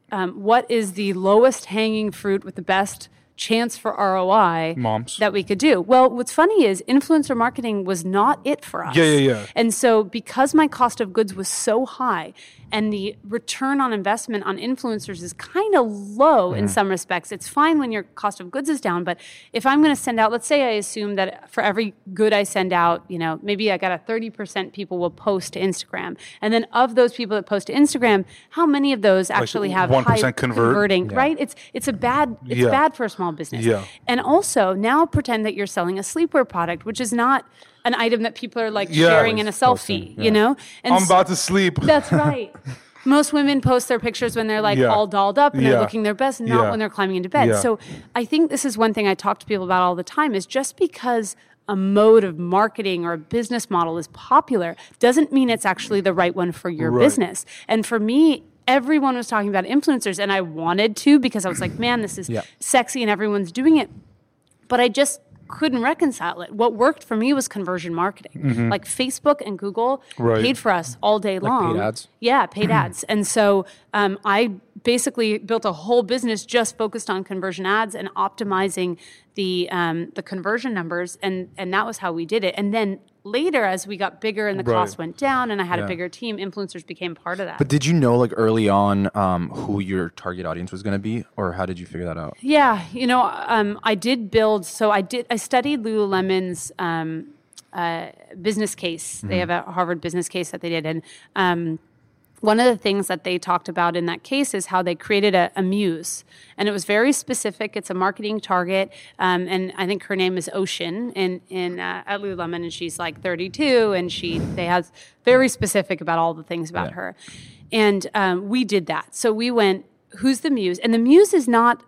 um, what is the lowest hanging fruit with the best chance for ROI Moms. that we could do. Well, what's funny is influencer marketing was not it for us. Yeah, yeah, yeah. And so because my cost of goods was so high and the return on investment on influencers is kind of low in some respects, it's fine when your cost of goods is down, but if I'm going to send out, let's say I assume that for every good I send out, you know, maybe I got a 30% people will post to Instagram. And then of those people that post to Instagram, how many of those actually have 1% high convert? converting, right? It's it's a bad it's Yeah. bad for a small business. Yeah. And also now pretend that you're selling a sleepwear product, which is not an item that people are like Yeah. sharing in a selfie, Posting, yeah. you know? And I'm about to sleep. that's right. Most women post their pictures when they're like Yeah. all dolled up and they're looking their best, not when they're climbing into bed. So I think this is one thing I talk to people about all the time is just because a mode of marketing or a business model is popular doesn't mean it's actually the right one for your Right. business. And for me, everyone was talking about influencers and I wanted to because I was like, man, this is Yeah. sexy and everyone's doing it but I just couldn't reconcile it. What worked for me was conversion marketing. Like Facebook and Google Mm-hmm. Right. paid for us all day long. ads? Yeah, paid ads. And so um, I basically built a whole business just focused on conversion ads and optimizing the um, the conversion numbers, and and that was how we did it. And then later, as we got bigger and the Right. cost went down, and I had Yeah. a bigger team, influencers became part of that. But did you know like early on um, who your target audience was going to be, or how did you figure that out? Yeah, you know, um, I did build. So I did. I studied Lululemon's um, uh, business case. They have a Harvard business case that they did, and um, one of the things that they talked about in that case is how they created a, a muse, and it was very specific. It's a marketing target, um, and I think her name is Ocean in in uh, at Lululemon, and she's like 32, and she they has very specific about all the things about Yeah. her, and um, we did that. So we went, who's the muse, and the muse is not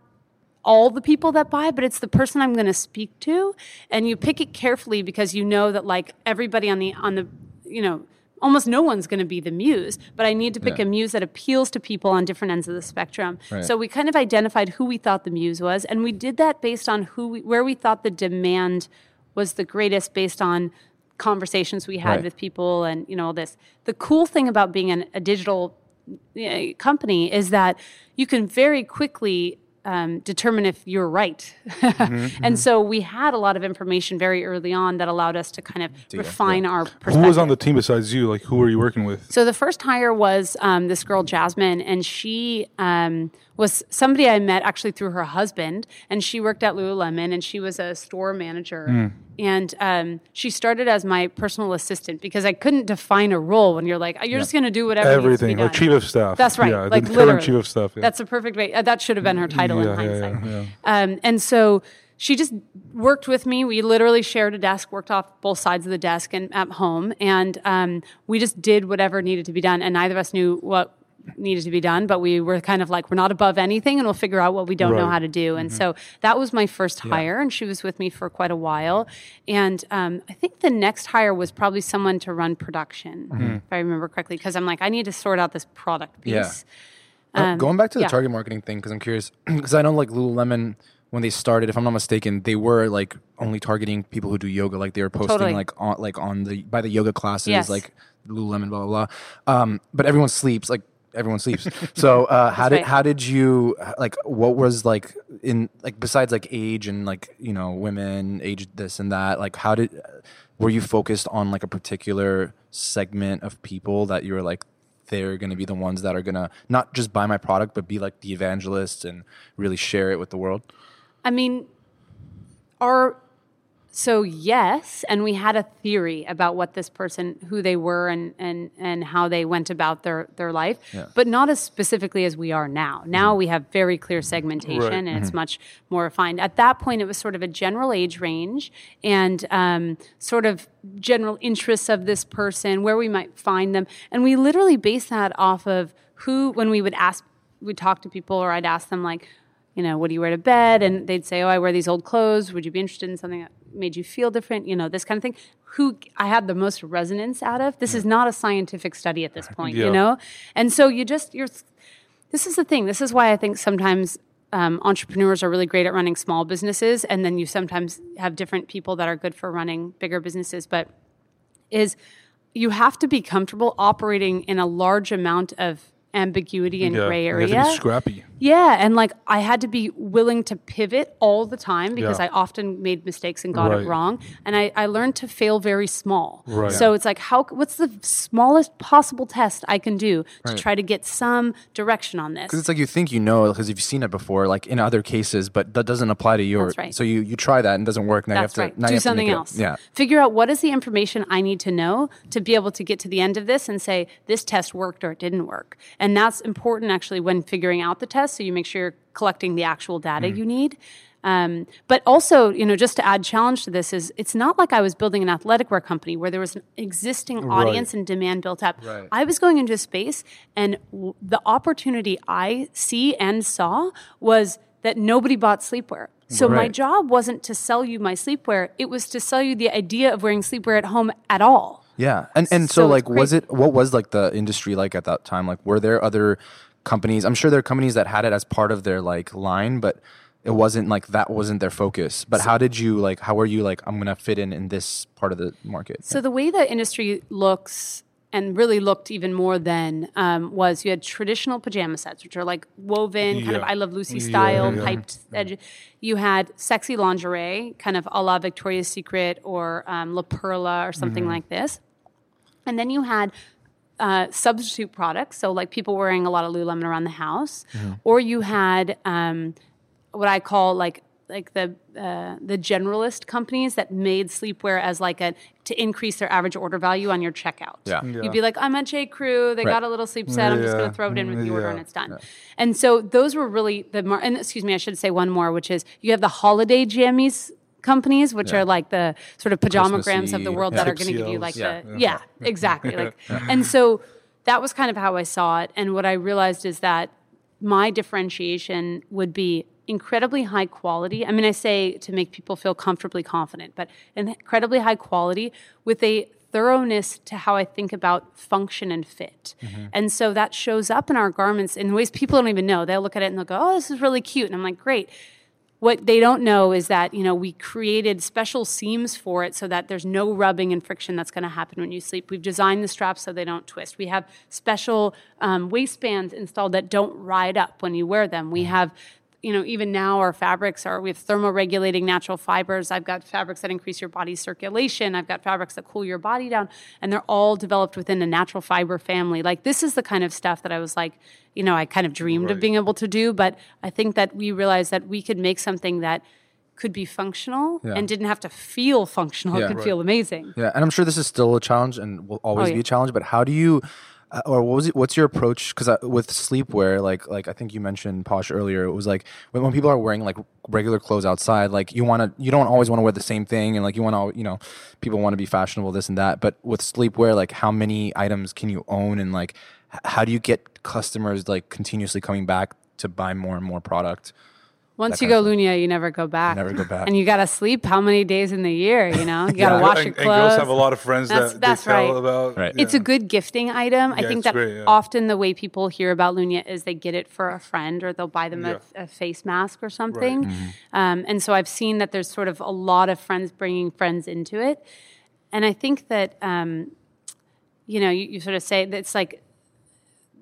all the people that buy, but it's the person I'm going to speak to, and you pick it carefully because you know that like everybody on the on the you know almost no one's going to be the muse, but I need to pick Yeah. a muse that appeals to people on different ends of the spectrum. Right. So we kind of identified who we thought the muse was, and we did that based on who we, where we thought the demand was the greatest based on conversations we had Right. with people and you know all this. The cool thing about being an, a digital company is that you can very quickly um, determine if you're right. and so we had a lot of information very early on that allowed us to kind of refine our perspective. Who was on the team besides you? Like, who were you working with? So the first hire was um, this girl Jasmine, and she um, was somebody I met actually through her husband, and she worked at Lululemon, and she was a store manager. Hmm. And um, she started as my personal assistant because I couldn't define a role when you're like, you're just going to do whatever needs to be Everything, like chief of staff. That's right. Yeah, like the current chief of staff. Yeah. That's a perfect way. uh, that should have been her title Yeah, in hindsight. yeah, Um, and so she just worked with me. We literally shared a desk, worked off both sides of the desk and at home, and um, we just did whatever needed to be done. And neither of us knew what needed to be done, but we were kind of like, we're not above anything, and we'll figure out what we don't know Right. Mm-hmm. how to do. And so that was my first hire, and she was with me for quite a while. And um, I think the next hire was probably someone to run production, Mm-hmm. if I remember correctly, because I'm like, I need to sort out this product piece. Yeah. Uh, going back to the yeah. target marketing thing, because I'm curious, because I know like Lululemon when they started, if I'm not mistaken, they were like only targeting people who do yoga. Like they were posting Totally. like on like on the by the yoga classes, Yes. like Lululemon, blah blah blah. Um, but everyone sleeps like everyone sleeps. so uh, how did right. how did you like what was like in like besides like age and like you know women age this and that like how did were you focused on like a particular segment of people that you were like they're going to be the ones that are going to not just buy my product but be like the evangelists and really share it with the world? I mean, our so yes, and we had a theory about what this person, who they were, and and and how they went about their their life, but not as specifically as we are now. Now we have very clear segmentation, Right. and it's much more refined. At that point, it was sort of a general age range and um, sort of general interests of this person, where we might find them, and we literally based that off of who, when we would ask, we'd talk to people, or I'd ask them like you know, what do you wear to bed? And they'd say, oh, I wear these old clothes. Would you be interested in something that made you feel different? You know, this kind of thing. Who I had the most resonance out of. This is not a scientific study at this point, Yeah. you know? And so you just, you're, this is the thing. This is why I think sometimes um, entrepreneurs are really great at running small businesses. And then you sometimes have different people that are good for running bigger businesses. But is you have to be comfortable operating in a large amount of ambiguity and Yeah. gray You area. have to be scrappy. Yeah, and like I had to be willing to pivot all the time because Yeah. I often made mistakes and got Right. it wrong, and I, I learned to fail very small. Right. So it's like, how? What's the smallest possible test I can do to Right. try to get some direction on this? Because it's like you think you know because you've seen it before, like in other cases, but that doesn't apply to your. That's right. So you you try that and it doesn't work. Now That's you have to right. now Do have to something make it- else. yeah. Figure out what is the information I need to know to be able to get to the end of this and say this test worked or it didn't work. And that's important actually when figuring out the test. So you make sure you're collecting the actual data Mm. you need. Um, but also, you know, just to add challenge to this is it's not like I was building an athletic wear company where there was an existing audience and demand built up. Right. I was going into a space and w- the opportunity I see and saw was that nobody bought sleepwear. So my job wasn't to sell you my sleepwear; it was to sell you the idea of wearing sleepwear at home at all. Yeah, and and so, So like, was it what was like the industry like at that time? Like, were there other companies? I'm sure there are companies that had it as part of their like line, but it wasn't like that wasn't their focus. But how did you like? How were you like? I'm gonna fit in in this part of the market. So the way the industry looks and really looked even more then um, was you had traditional pajama sets, which are like woven, kind of I Love Lucy style, yeah. piped edge. You had sexy lingerie, kind of a la Victoria's Secret or um, La Perla or something Mm-hmm. like this. And then you had uh, substitute products, so like people wearing a lot of Lululemon around the house, Mm-hmm. or you had um, what I call like like the uh, the generalist companies that made sleepwear as like a to increase their average order value on your checkout. Yeah. Yeah. You'd be like, I'm at J Crew. They Right. got a little sleep set. I'm just going to throw it in with the order and it's done. And so those were really the mar- and excuse me, I should say one more, which is you have the holiday jammies companies, which Yeah. are like the sort of pajamagrams of the world yeah. that are going to give you like Yeah. the yeah, exactly like and so that was kind of how I saw it and what I realized is that my differentiation would be incredibly high quality. I mean I say to make people feel comfortably confident, but incredibly high quality with a thoroughness to how I think about function and fit. And so that shows up in our garments in ways people don't even know. They'll look at it and they'll go, "Oh, this is really cute." And I'm like, "Great." What they don't know is that you know we created special seams for it so that there's no rubbing and friction that's going to happen when you sleep. We've designed the straps so they don't twist. We have special um, waistbands installed that don't ride up when you wear them. We have you know even now our fabrics are we have thermoregulating natural fibers. I've got fabrics that increase your body's circulation. I've got fabrics that cool your body down. And they're all developed within a natural fiber family. Like this is the kind of stuff that i was like you know i kind of dreamed of being able to do. But i think that we realized that we could make something that could be functional Yeah. and didn't have to feel functional. Yeah. it could Right. feel amazing. Yeah, and I'm sure this is still a challenge and will always Oh, be a challenge. But how do you, Uh, or what was it? What's your approach? Because uh, with sleepwear, like like I think you mentioned Posh earlier, it was like when, when people are wearing like regular clothes outside, like you want to, you don't always want to wear the same thing, and like you want to, you know, people want to be fashionable, this and that. But with sleepwear, like how many items can you own, and like how do you get customers like continuously coming back to buy more and more product? Once you go lunya you never go back Never go back. and you gotta sleep how many days in the year you know you gotta Yeah. wash and, your and clothes girls have a lot of friends That's- that that's they tell right. about. Right. It's a good gifting item. I think that great, yeah. often the way people hear about Lunya is they get it for a friend or they'll buy them Yeah. a, a face mask or something. Mm-hmm. Um, and so I've seen that there's sort of a lot of friends bringing friends into it. And I think that, um, you know, you, you sort of say that it's like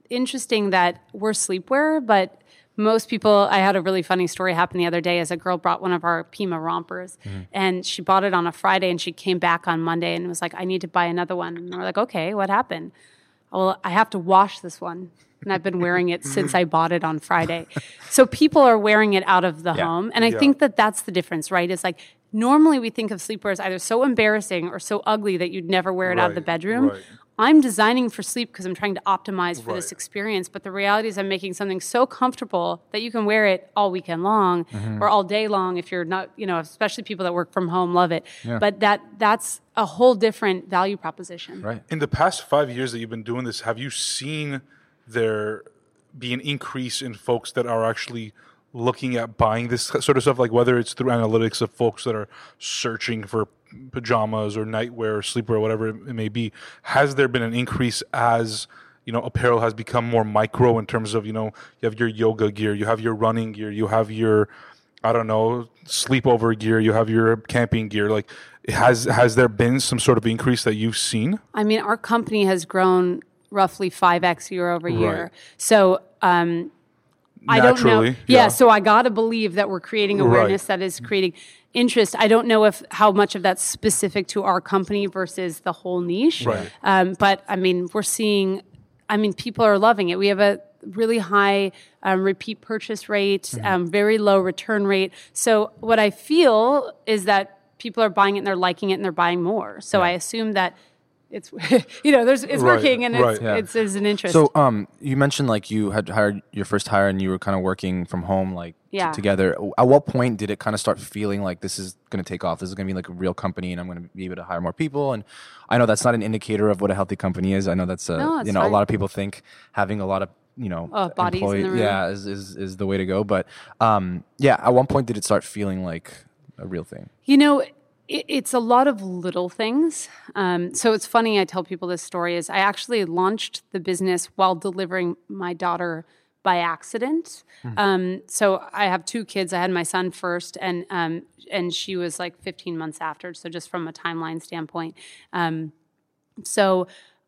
interesting that we're sleepwear, but most people, I had a really funny story happen the other day as a girl brought one of our Pima rompers mm-hmm. and she bought it on a Friday and she came back on Monday and was like, I need to buy another one. And we're like, okay, what happened? Well, I have to wash this one. And I've been wearing it since I bought it on Friday. So people are wearing it out of the Yeah. home. And I Yeah. think that that's the difference, right? Is like normally we think of sleepwear as either so embarrassing or so ugly that you'd never wear it out of the bedroom. right. I'm designing for sleep because I'm trying to optimize for this experience. But the reality is, I'm making something so comfortable that you can wear it all weekend long Mm-hmm. or all day long if you're not, you know, especially people that work from home love it. But that that's a whole different value proposition. Right. In the past five years that you've been doing this, have you seen there be an increase in folks that are actually looking at buying this sort of stuff? Like whether it's through analytics of folks that are searching for pajamas or nightwear or sleepwear, whatever it may be. Has there been an increase as you know apparel has become more micro in terms of you know you have your yoga gear, you have your running gear, you have your I don't know sleepover gear, you have your camping gear. Like has has there been some sort of increase that you've seen? I mean, our company has grown roughly 5x year over year. Right. So, um, I don't know. Yeah, yeah. so I got to believe that we're creating awareness that is creating interest. I don't know if how much of that's specific to our company versus the whole niche. Right. Um, but I mean, we're seeing, I mean, people are loving it. We have a really high um, repeat purchase rate, Mm-hmm. um, very low return rate. So what I feel is that people are buying it and they're liking it and they're buying more. So I assume that it's, you know, there's, it's Right, working and it's, right. Yeah. it's, it's an interest. So, um, you mentioned like you had hired your first hire and you were kind of working from home, like t- Yeah. together. At what point did it kind of start feeling like this is going to take off? This is going to be like a real company, and I'm going to be able to hire more people. And I know that's not an indicator of what a healthy company is. I know that's a, No, you know a lot of people think having a lot of you know Oh, bodies in the room. yeah is, is is the way to go. But um, yeah, at one point did it start feeling like a real thing? You know, it, it's a lot of little things. Um, so it's funny. I tell people this story is I actually launched the business while delivering my daughter by accident. Um, so I have two kids. I had my son first, and um, and she was like 15 months after. So just from a timeline standpoint, um, so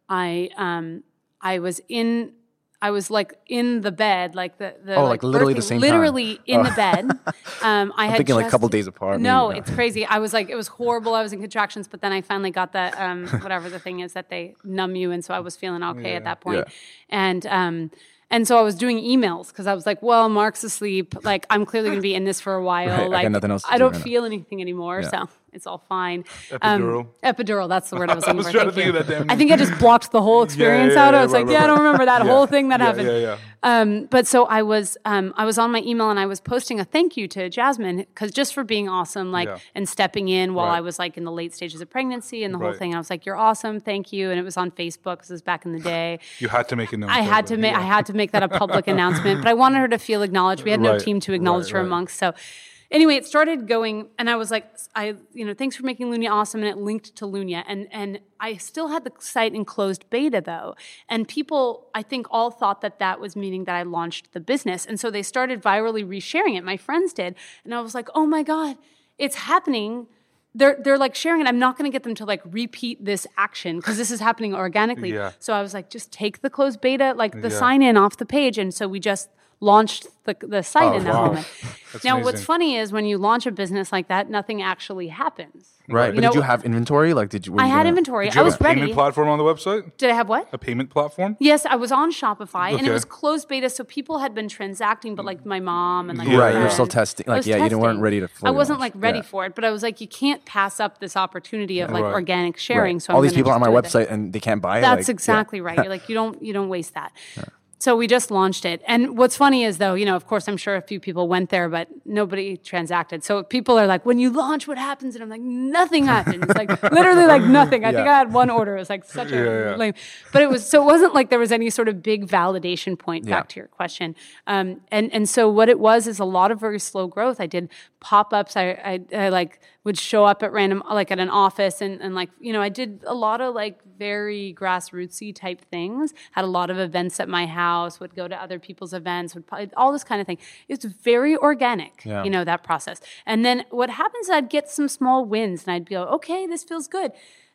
I um, I was in. I was like in the bed, like the, the Oh, like literally the birthing- same time. literally in the bed. Um, I had thinking like a couple days apart, No, maybe. it's crazy. I was like, it was horrible. I was in contractions, but then I finally got the um, whatever the thing is that they numb you, and so I was feeling okay at that point. Yeah. And um, and so I was doing emails because I was like, well, Marc's asleep. Like I'm clearly going to be in this for a while. Right, I Like nothing else to I do don't right now. feel anything anymore, so it's all fine. Epidural. Um, epidural. That's the word I was I looking was for. trying to Thank think you. of that damn. I think I just blocked the whole experience yeah, out. I was right, like, right, yeah, I don't remember that Yeah. whole thing that Yeah, happened. yeah, yeah. Um, but so I was, um, I was on my email and I was posting a thank you to Jasmine because just for being awesome, like, Yeah. and stepping in while. I was like in the late stages of pregnancy and the whole thing. I was like, "You're awesome, thank you." And it was on Facebook because it was back in the day. You had to make known. I had to make, I had to make that a public announcement, but I wanted her to feel acknowledged. We had no team to acknowledge her amongst, so. Anyway, it started going, and I was like, I, you know, thanks for making Lunya awesome, and it linked to Lunya, and and I still had the site in closed beta though, and people, I think, all thought that that was meaning that I launched the business, and so they started virally resharing it. My friends did, and I was like, oh my god, it's happening. They're they're like sharing it. I'm not going to get them to like repeat this action because this is happening organically. Yeah. So I was like, just take the closed beta, like the Yeah. sign in off the page, and so we just launched the the site Oh, in that wow. moment. That's now, what's funny is when you launch a business like that, nothing actually happens. Right. You but know- did you have inventory? Like, did you? I you had gonna- inventory. Did I you have was a payment ready. platform on the website? Did I have what? A payment platform? Yes, I was on Shopify, and it was closed beta, so people had been transacting, but like my mom and like Yeah, Right, you're still testing- like, was yeah, you didn't- weren't ready to I wasn't launch. like ready Yeah. for it, but I was like, you can't pass up this opportunity of like Right. organic sharing. Right. So all I'm these people are on my do it. website and they can't buy it. That's like, yeah. exactly right. You're like, you don't you don't waste that. So we just launched it. And what's funny is though, you know, of course I'm sure a few people went there, but nobody transacted. So people are like, when you launch, what happens? And I'm like, nothing happens. Like literally like nothing. I think I had one order. It was like such a Yeah, yeah. lame. But it was so it wasn't like there was any sort of big validation point Yeah. back to your question. Um, and and so what it was is a lot of very slow growth. I did pop ups. I, I I like would show up at random like at an office and and like you know I did a lot of like very grassrootsy type things. Had a lot of events at my house. Would go to other people's events. Would probably, all this kind of thing. It's very organic. Yeah. You know that process. And then what happens? is I'd get some small wins and I'd be like, okay, this feels good.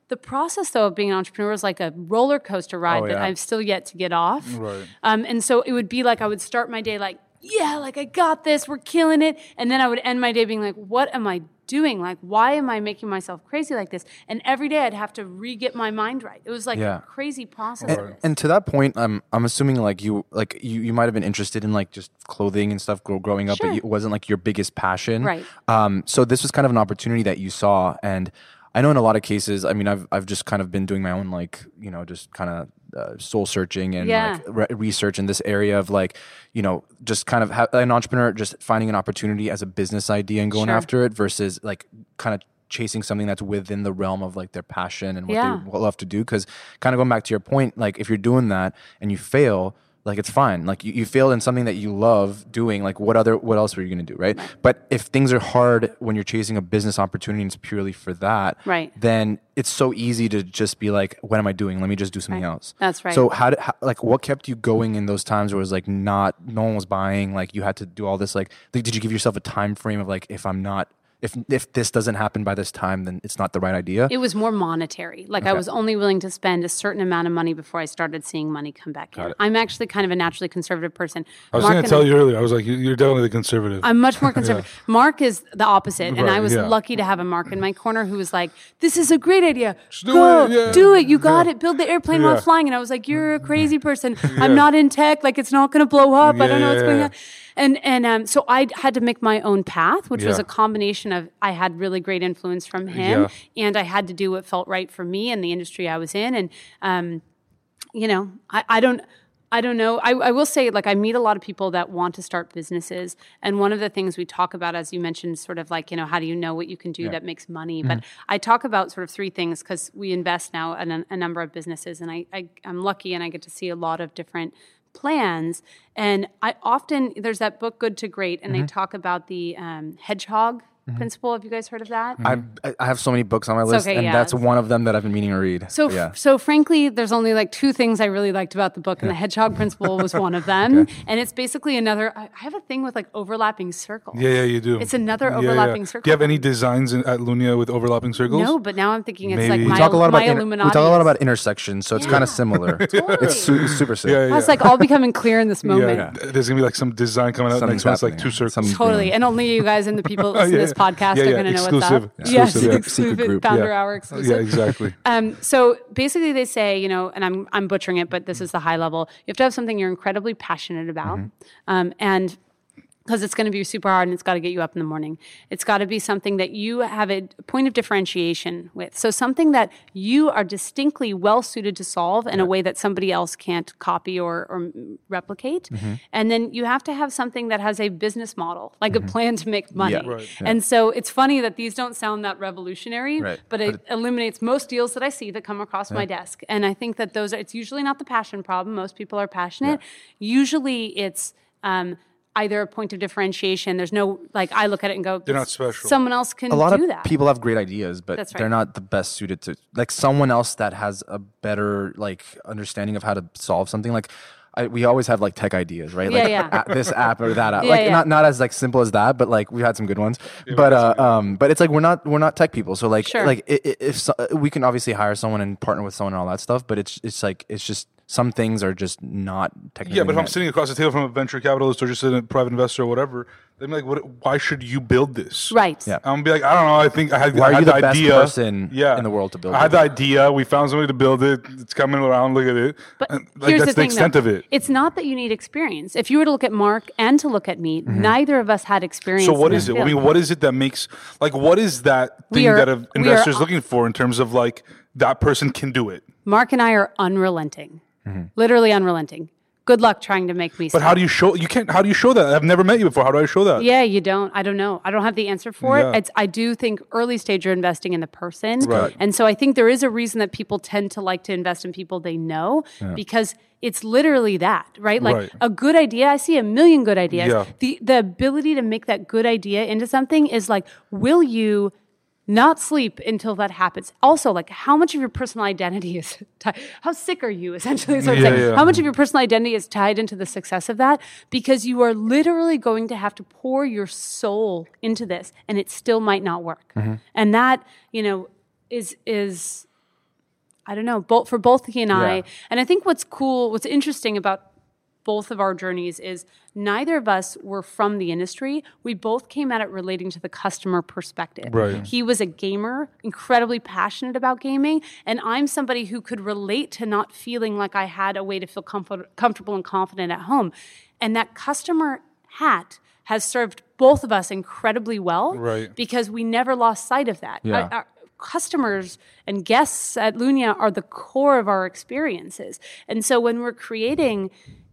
The process, though, of being an entrepreneur is like a roller coaster ride Oh, that. I've still yet to get off. Right. Um, and so it would be like I would start my day like yeah, like I got this, we're killing it. And then I would end my day being like, what am I doing? Like, why am I making myself crazy like this? And every day I'd have to re get my mind right. It was like Yeah. a crazy process. And, and to that point, I'm I'm assuming like you like you, you might have been interested in like just clothing and stuff growing up, Sure. but it wasn't like your biggest passion. Right. Um. So this was kind of an opportunity that you saw, and I know in a lot of cases, I mean, I've I've just kind of been doing my own like you know just kind of uh, soul searching and Yeah. like re- research in this area of like you know just kind of ha- an entrepreneur just finding an opportunity as a business idea and going Sure. after it versus like kind of chasing something that's within the realm of like their passion and what Yeah. they love to do because kind of going back to your point like if you're doing that and you fail like it's fine like you, you failed in something that you love doing like what other what else were you going to do right? but if things are hard when you're chasing a business opportunity and it's purely for that Right. then it's so easy to just be like what am i doing let me just do something Right. else That's right. so how, did, how like what kept you going in those times where it was like not no one was buying like you had to do all this like, like did you give yourself a time frame of like if i'm not if if this doesn't happen by this time then it's not the right idea It was more monetary. Like I was only willing to spend a certain amount of money before I started seeing money come back in. I'm actually kind of a naturally conservative person. I was Marc going to tell you earlier. I was like, you- you're definitely the conservative. I'm much more conservative. Marc is the opposite, and I was yeah. lucky to have a Marc in my corner who was like, "This is a great idea. do Go, it, yeah. do it. You got it. Build the airplane while flying." And I was like, "You're a crazy person. I'm not in tech. Like it's not going to blow up. I don't know what's Yeah, going on." And and um, so I had to make my own path, which was a combination of I had really great influence from him, Yeah. and I had to do what felt right for me and the industry I was in, and um, you know, I, I don't. I don't know. I, I will say, like, I meet a lot of people that want to start businesses. And one of the things we talk about, as you mentioned, sort of like, you know, how do you know what you can do that makes money? But I talk about sort of three things because we invest now in a, a number of businesses. And I, I, I'm lucky and I get to see a lot of different plans. And I often, there's that book, Good to Great, and they talk about the um, hedgehog Mm-hmm. principle. Have you guys heard of that? I, I have so many books on my list, okay, and yeah. that's one of them that I've been meaning to read. So, yeah. f- so frankly, there's only like two things I really liked about the book, and the hedgehog principle was one of them. And it's basically another. I I have a thing with like overlapping circles. yeah, yeah, you do. It's another overlapping yeah. circle. Do you have any designs in, at Lunya with overlapping circles? No, but now I'm thinking it's Maybe. like We my, talk a lot about my inter- Illuminati. we talk a lot about intersections, so it's kind of similar. It's su- super sick. Yeah, yeah. It's like all becoming clear in this yeah. moment. There's gonna be like some design coming out Something's next month, like two circles. Totally, and only you guys and the people that oh, listen to this yeah. Podcast Yeah, are going to know exclusive. what's up. Exclusive, Yes, yeah. exclusive group, founder yeah. hour exclusive. Yeah, exactly. Um, so basically, they say, you know, and I'm I'm butchering it, but this is the high level. You have to have something you're incredibly passionate about, um, and because it's going to be super hard and it's got to get you up in the morning. It's got to be something that you have a point of differentiation with. So something that you are distinctly well suited to solve in a way that somebody else can't copy or, or replicate. And then you have to have something that has a business model, like a plan to make money. Yeah. Right. And so it's funny that these don't sound that revolutionary, Right. but it eliminates most deals that I see that come across my desk. And I think that those are, it's usually not the passion problem. Most people are passionate. Usually it's um, either a point of differentiation. There's no, like, I look at it and go, They're not special. Someone else can a lot do of that. people have great ideas, but right. they're not the best suited to like someone else that has a better like understanding of how to solve something. Like I, we always have like tech ideas, right? Yeah, like yeah. a- this app or that app. Yeah, like yeah. not not as like simple as that, but like we had some good ones. but uh, um, but it's like we're not we're not tech people, so like Sure. like i- i- if so, we can obviously hire someone and partner with someone and all that stuff, but it's it's like it's just some things are just not technically. Yeah, but if I'm sitting across the table from a venture capitalist or just a private investor or whatever, they'd be like, "What? Why should you build this?" right. Yeah. I'm gonna be like, I don't know. I think I had, Why I are you the, the best idea. person yeah. in the world to build it. I had it? the idea. We found somebody to build it. It's coming around. Look at it. But And, like, here's that's the thing, extent though. of it. It's not that you need experience. If you were to look at Marc and to look at me, neither of us had experience. Mm-hmm. So what in is this it? I mean, what is it that makes like what is that thing are- that a we are- investor's looking for in terms of like that person can do it? Marc and I are unrelenting, literally unrelenting. Good luck trying to make me. Mm-hmm. But how do you show? You can't. How do you show that? I've never met you before. How do I show that? Yeah, you don't. I don't know. I don't have the answer for Yeah. it. It's, I do think early stage you're investing in the person. Right. And so I think there is a reason that people tend to like to invest in people they know because it's literally that, right? Like Right. a good idea, I see a million good ideas. Yeah. The the ability to make that good idea into something is like, will you not sleep until that happens. Also, like how much of your personal identity is tied? How sick are you? Essentially, is what I'm saying. yeah. How much of your personal identity is tied into the success of that? Because you are literally going to have to pour your soul into this, and it still might not work. Mm-hmm. And that, you know, is is I don't know, both for both he and I. And I think what's cool, what's interesting about both of our journeys is neither of us were from the industry. We both came at it relating to the customer perspective. Right. He was a gamer, incredibly passionate about gaming, and I'm somebody who could relate to not feeling like I had a way to feel comfort- comfortable and confident at home. And that customer hat has served both of us incredibly well Right. because we never lost sight of that. Yeah. Our- our customers and guests at Lunya are the core of our experiences. And so when we're creating,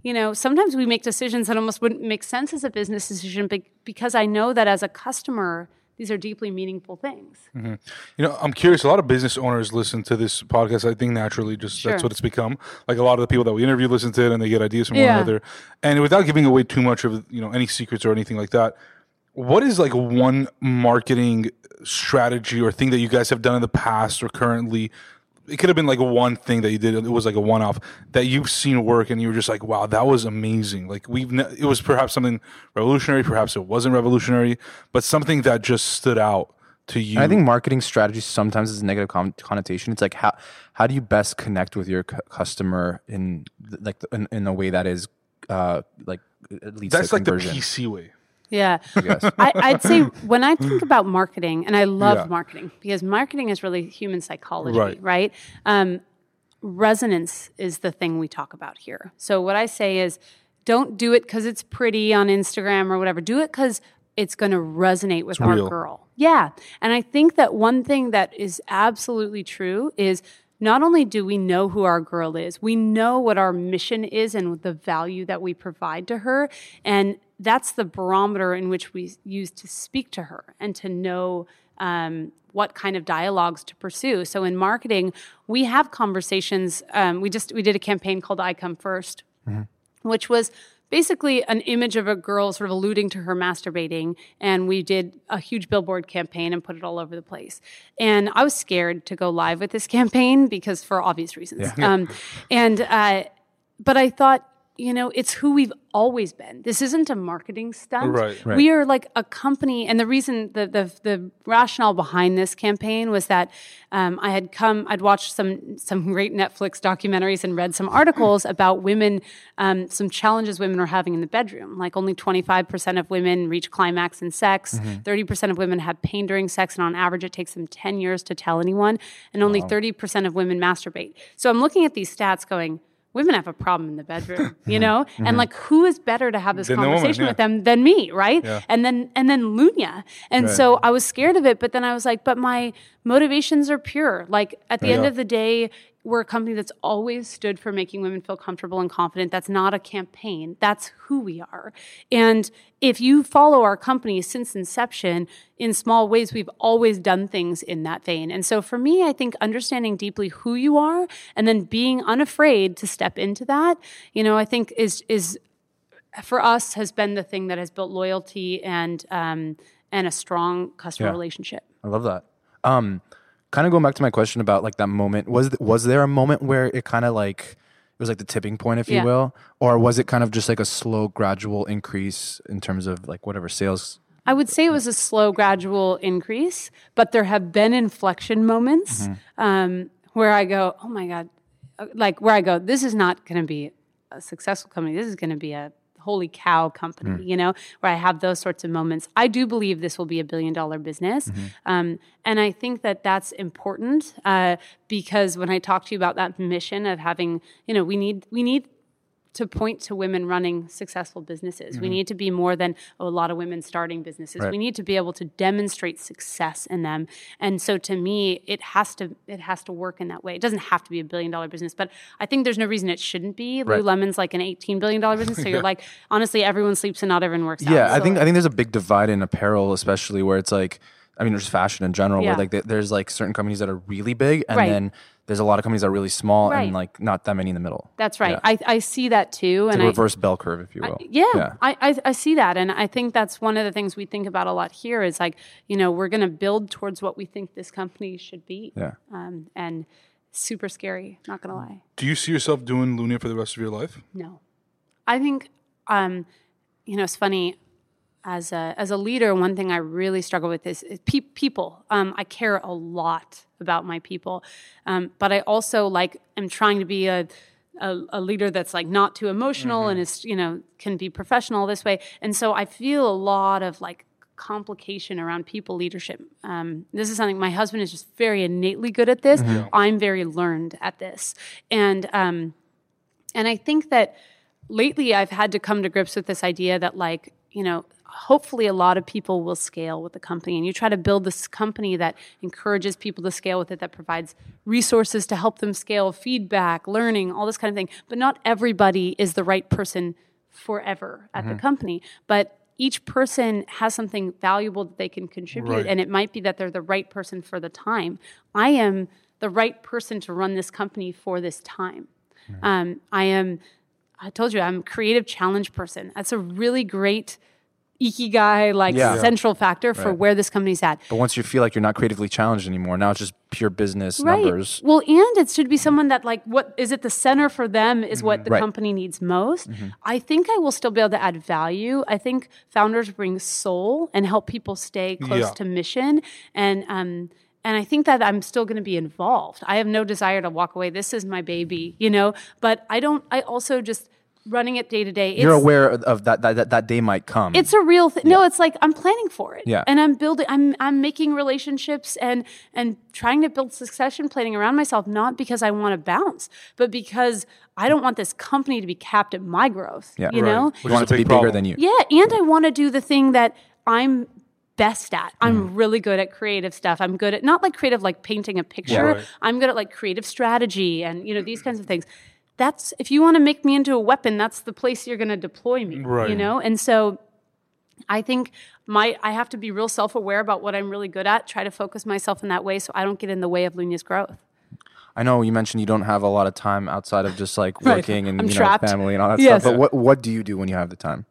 you know, sometimes we make decisions that almost wouldn't make sense as a business decision be- because I know that as a customer, these are deeply meaningful things. Mm-hmm. You know, I'm curious. A lot of business owners listen to this podcast. I think naturally, just that's what it's become. Like a lot of the people that we interview listen to it, and they get ideas from one another. And without giving away too much of you know any secrets or anything like that, what is like one marketing strategy or thing that you guys have done in the past or currently? It could have been like one thing that you did. It was like a one-off that you've seen work, and you were just like, "Wow, that was amazing!" Like we've, ne- it was perhaps something revolutionary, perhaps it wasn't revolutionary, but something that just stood out to you. And I think marketing strategy sometimes is a negative con- connotation. It's like how how do you best connect with your cu- customer in like in, in a way that is uh like at least That's like the. PC way. Yeah. I, I'd say when I think about marketing, and I love Yeah. marketing because marketing is really human psychology, Right. right? Um, resonance is the thing we talk about here. So what I say is don't do it because it's pretty on Instagram or whatever. Do it because it's going to resonate with our real. girl. Yeah. And I think that one thing that is absolutely true is not only do we know who our girl is, we know what our mission is and the value that we provide to her. And that's the barometer in which we use to speak to her and to know um, what kind of dialogues to pursue. So in marketing, we have conversations. Um, we just we did a campaign called "I Come 1st which was basically an image of a girl sort of alluding to her masturbating. And we did a huge billboard campaign and put it all over the place. And I was scared to go live with this campaign because for obvious reasons. Um, and, uh, but I thought, you know, it's who we've always been. This isn't a marketing stunt. Right. Right. We are like a company, and the reason, the the, the rationale behind this campaign was that um, I had come, I'd watched some some great Netflix documentaries and read some articles about women, um, some challenges women are having in the bedroom. Like only twenty five percent of women reach climax in sex. 30 percent of women have pain during sex, and on average, it takes them ten years to tell anyone. And only thirty percent of women masturbate. So I'm looking at these stats, going women have a problem in the bedroom, you know? Mm-hmm. And like who is better to have this Than the woman, conversation yeah. with them than me, right? And then and then Lunya. And so I was scared of it, but then I was like, but my motivations are pure. Like at the end of the day, we're a company that's always stood for making women feel comfortable and confident. That's not a campaign. That's who we are. And if you follow our company since inception, in small ways, we've always done things in that vein. And so for me, I think understanding deeply who you are and then being unafraid to step into that, you know, I think is is for us has been the thing that has built loyalty and um, and a strong customer Yeah. relationship. I love that. Um, kind of going back to my question about like that moment. Was th- was there a moment where it kind of like it was like the tipping point, if Yeah. you will, or was it kind of just like a slow, gradual increase in terms of like whatever sales? I would say it was a slow, gradual increase, but there have been inflection moments um, where I go, oh my God, Uh, like where I go, this is not going to be a successful company. This is going to be a holy cow company, you know, where I have those sorts of moments. I do believe this will be a billion dollar business. Um, and I think that that's important uh, because when I talk to you about that mission of having, you know, we need, we need to point to women running successful businesses. We mm-hmm. need to be more than oh, a lot of women starting businesses. Right. We need to be able to demonstrate success in them. And so to me, it has to it has to work in that way. It doesn't have to be a billion dollar business, but I think there's no reason it shouldn't be. Right. Lululemon's like an 18 billion dollar business. So you're like, honestly, everyone sleeps and not everyone works out. Yeah, I So- think I think there's a big divide in apparel, especially where it's like, I mean, there's fashion in general, Yeah. where like there's like certain companies that are really big, and Right. then there's a lot of companies that are really small, Right. and like not that many in the middle. that's right. Yeah. I, I see that too. It's and a I, reverse bell curve, if you will. Yeah, I, I I see that, and I think that's one of the things we think about a lot here. Is like, you know, we're going to build towards what we think this company should be. Yeah. Um, and super scary. Not going to lie. Do you see yourself doing Lunya for the rest of your life? No, I think, um, you know, it's funny. As a as a leader, one thing I really struggle with is, is pe- people. Um, I care a lot about my people, um, but I also like am trying to be a a, a leader that's like not too emotional and is you know can be professional this way. And so I feel a lot of like complication around people leadership. Um, this is something my husband is just very innately good at this. I'm very learned at this, and um, and I think that lately I've had to come to grips with this idea that like you know hopefully a lot of people will scale with the company and you try to build this company that encourages people to scale with it that provides resources to help them scale feedback learning all this kind of thing. But not everybody is the right person forever at the company. But each person has something valuable that they can contribute Right. and it might be that they're the right person for the time. I am the right person to run this company for this time. Um, i am i told you i'm a creative challenge person. That's a really great ikigai like Yeah. central factor for where this company's at But once you feel like you're not creatively challenged anymore, now it's just pure business right numbers. well and it should be someone that like what is it the center for them is what the Right. company needs most i think i will still be able to add value i think founders bring soul and help people stay close Yeah. to mission and um and I think that I'm still going to be involved. I have no desire to walk away. This is my baby, you know. But I don't. I also just running it day to day. You're aware of that, that that that day might come. it's a real thing. No, it's like I'm planning for it. Yeah. And I'm building I'm I'm making relationships and and trying to build succession planning around myself, not because I want to bounce, but because I don't want this company to be capped at my growth. Yeah. You Right. know? Which you want it to be big bigger than you. Yeah. And I want to do the thing that I'm best at. I'm Mm. really good at creative stuff. I'm good at not like creative like painting a picture. Right. I'm good at like creative strategy and you know these kinds of things. That's if you want to make me into a weapon, that's the place you're going to deploy me. Right. You know? And so I think my I have to be real self-aware about what I'm really good at, try to focus myself in that way so I don't get in the way of Lunya's growth. I know you mentioned you don't have a lot of time outside of just like Right. working and I'm you know trapped. family and all that Yes. stuff. But what what do you do when you have the time?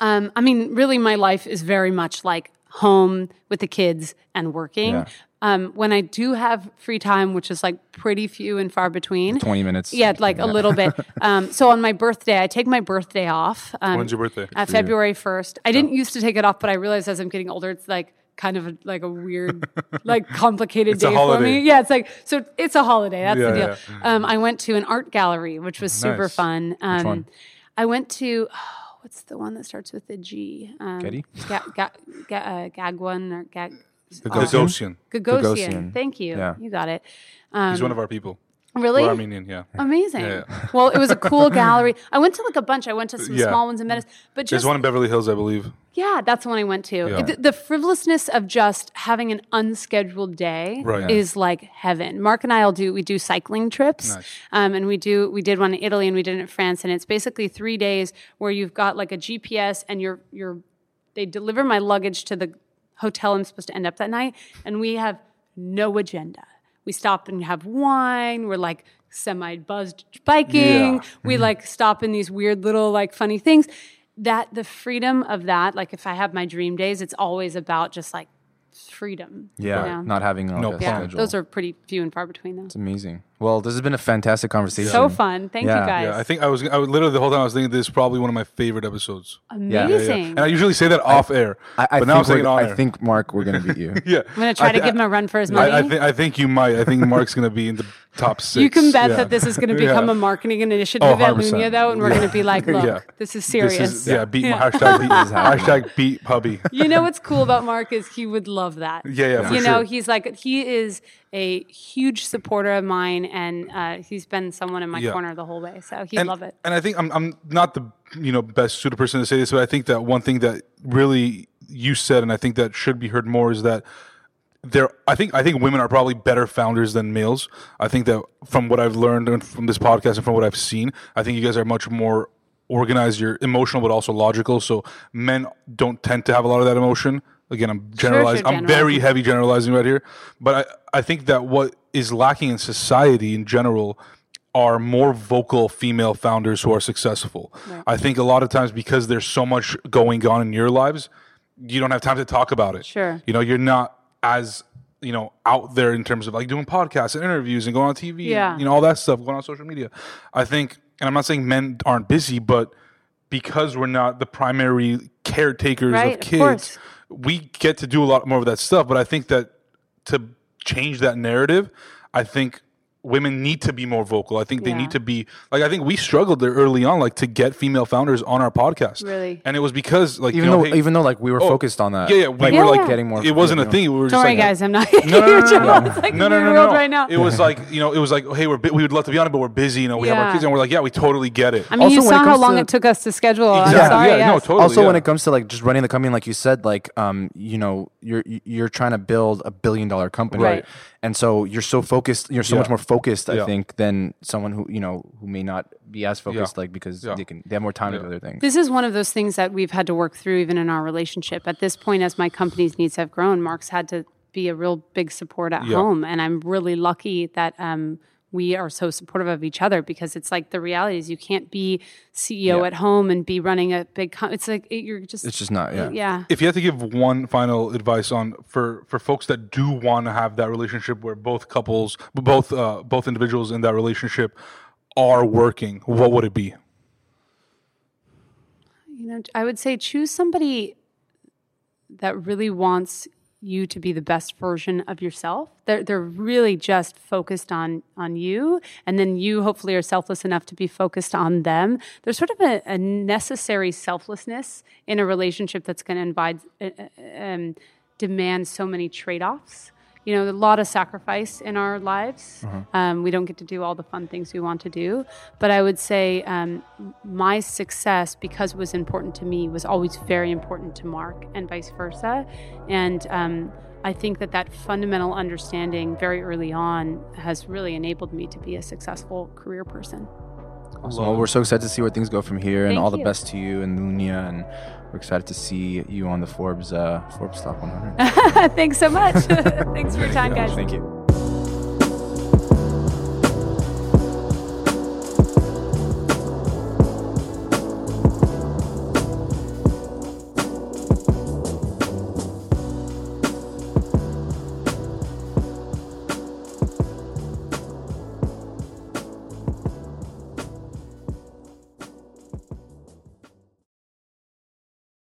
Um, I mean, really, my life is very much like home with the kids and working. Yeah. Um, when I do have free time, which is like pretty few and far between, Twenty minutes. yeah, like a little bit. Um, so on my birthday, I take my birthday off. Um, When's your birthday? Uh, February first. I didn't used to take it off, but I realized as I'm getting older, it's like kind of a, like a weird, like complicated It's a day for me. Yeah, it's like so it's a holiday. That's Yeah, the deal. Um, I went to an art gallery, which was super Nice. fun. Um, one? I went to oh, what's the one that starts with a G? Um, Getty? Ga, ga, ga, uh, Gagwan or Gag. Gagosian. Gagosian. Gagosian. Thank you. Yeah. You got it. He's one of our people. Really? We're Armenian, yeah. Amazing. Yeah. Well, it was a cool gallery. I went to like a bunch. I went to some Yeah. small ones in Venice, but There's one in Beverly Hills, I believe. yeah, that's the one I went to. Yeah. The, the frivolousness of just having an unscheduled day Right. is like heaven. Marc and I'll do we do cycling trips, Nice. um, and we do we did one in Italy and we did it in France, and it's basically three days where you've got like a GPS and you're you're they deliver my luggage to the hotel I'm supposed to end up that night, and we have no agenda. We stop and have wine. We're like semi buzzed biking. Yeah. We mm-hmm. like stop in these weird little like funny things. That the freedom of that, like if I have my dream days, it's always about just like freedom. Yeah, you know? not having like, No a yeah. Those are pretty few and far between though. it's amazing. Well, this has been a fantastic conversation. So fun. Thank Yeah. you guys. Yeah, I think I was, I was literally the whole time I was thinking this is probably one of my favorite episodes. Yeah. Amazing. And I usually say that off air, I, I but now I'm think saying we're- it on I air. think Marc, we're gonna beat you. yeah, I'm gonna try I to give him a run for his money. I, I think I think you might. I think Marc's gonna be in the top six. you can bet Yeah. that this is going to become Yeah. a marketing initiative Oh, at 100%. Lunya, though, and we're going to be like, look, Yeah. this is This serious. is, yeah, beat hashtag beat hashtag beat puppy. you know what's cool about Marc is he would love that. Yeah, yeah, for you know, sure. he's like he is a huge supporter of mine, and uh, he's been someone in my Yeah. corner the whole way. So he'd and, love it. And I think I'm I'm not the you know best suited person to say this, but I think that one thing that really you said, and I think that should be heard more, is that there. I think I think women are probably better founders than males. I think that from what I've learned and from this podcast and from what I've seen, I think you guys are much more organized. You're emotional, but also logical. So men don't tend to have a lot of that emotion. Again, I'm generalizing. I'm very heavy generalizing right here, but I I think that what is lacking in society in general are more vocal female founders who are successful. I think a lot of times because there's so much going on in your lives, you don't have time to talk about it. Sure. You know, you're not as, you know, out there in terms of like doing podcasts and interviews and going on TV Yeah. and, you know, all that stuff, going on social media. I think, and I'm not saying men aren't busy, but because we're not the primary caretakers Right, of of kids, course. We get to do a lot more of that stuff. But I think that to change that narrative, I think women need to be more vocal. I think they Yeah. need to be like I think we struggled there early on, like to get female founders on our podcast. Really? and it was because like Even you know, though hey- even though like we were Oh, focused on that. yeah, yeah, we like, were, like like- getting more. it wasn't a thing. We were just like, guys. I'm not. No, no, no, no, no, no. Like no, no, no, world no. right now. It was like you know, it was like, hey, we're bu- we would love to be on it, but we're busy. You know, we have our kids, and we're like, yeah, we totally get it. I mean, Also, you when saw it how comes long to- it took us to schedule. I'm Exactly. sorry. Yeah, no, totally. also, when it comes to like just running the company, like you said, like um, you know, you're you're trying to build a billion dollar company, Right. And so you're so focused. You're so much more focused, I Yeah. think, than someone who you know who may not be as focused, like because Yeah. they can they have more time to do other things. This is one of those things that we've had to work through even in our relationship. At this point, as my company's needs have grown, Marc's had to be a real big support at Yeah. home. And I'm really lucky that um, we are so supportive of each other because it's like the reality is you can't be CEO Yeah. at home and be running a big com- It's like it, you're just. It's just not. Yeah. yeah. if you had to give one final advice on for for folks that do want to have that relationship where both couples both uh, both individuals in that relationship are working what would it be You know, I would say choose somebody that really wants you to be the best version of yourself. They're they're really just focused on on you, and then you hopefully are selfless enough to be focused on them. There's sort of a, a necessary selflessness in a relationship that's going to invite uh, uh, um, demand so many trade offs. You know, a lot of sacrifice in our lives. Um, we don't get to do all the fun things we want to do. But I would say um, my success, because it was important to me, was always very important to Marc, and vice versa. And um, I think that that fundamental understanding very early on has really enabled me to be a successful career person. Awesome. Well, we're so excited to see where things go from here, and Thank all the best to you and Lunya, and we're excited to see you on the Forbes uh, Forbes Top 100. Thanks so much. Thanks for your time, guys. Thank you.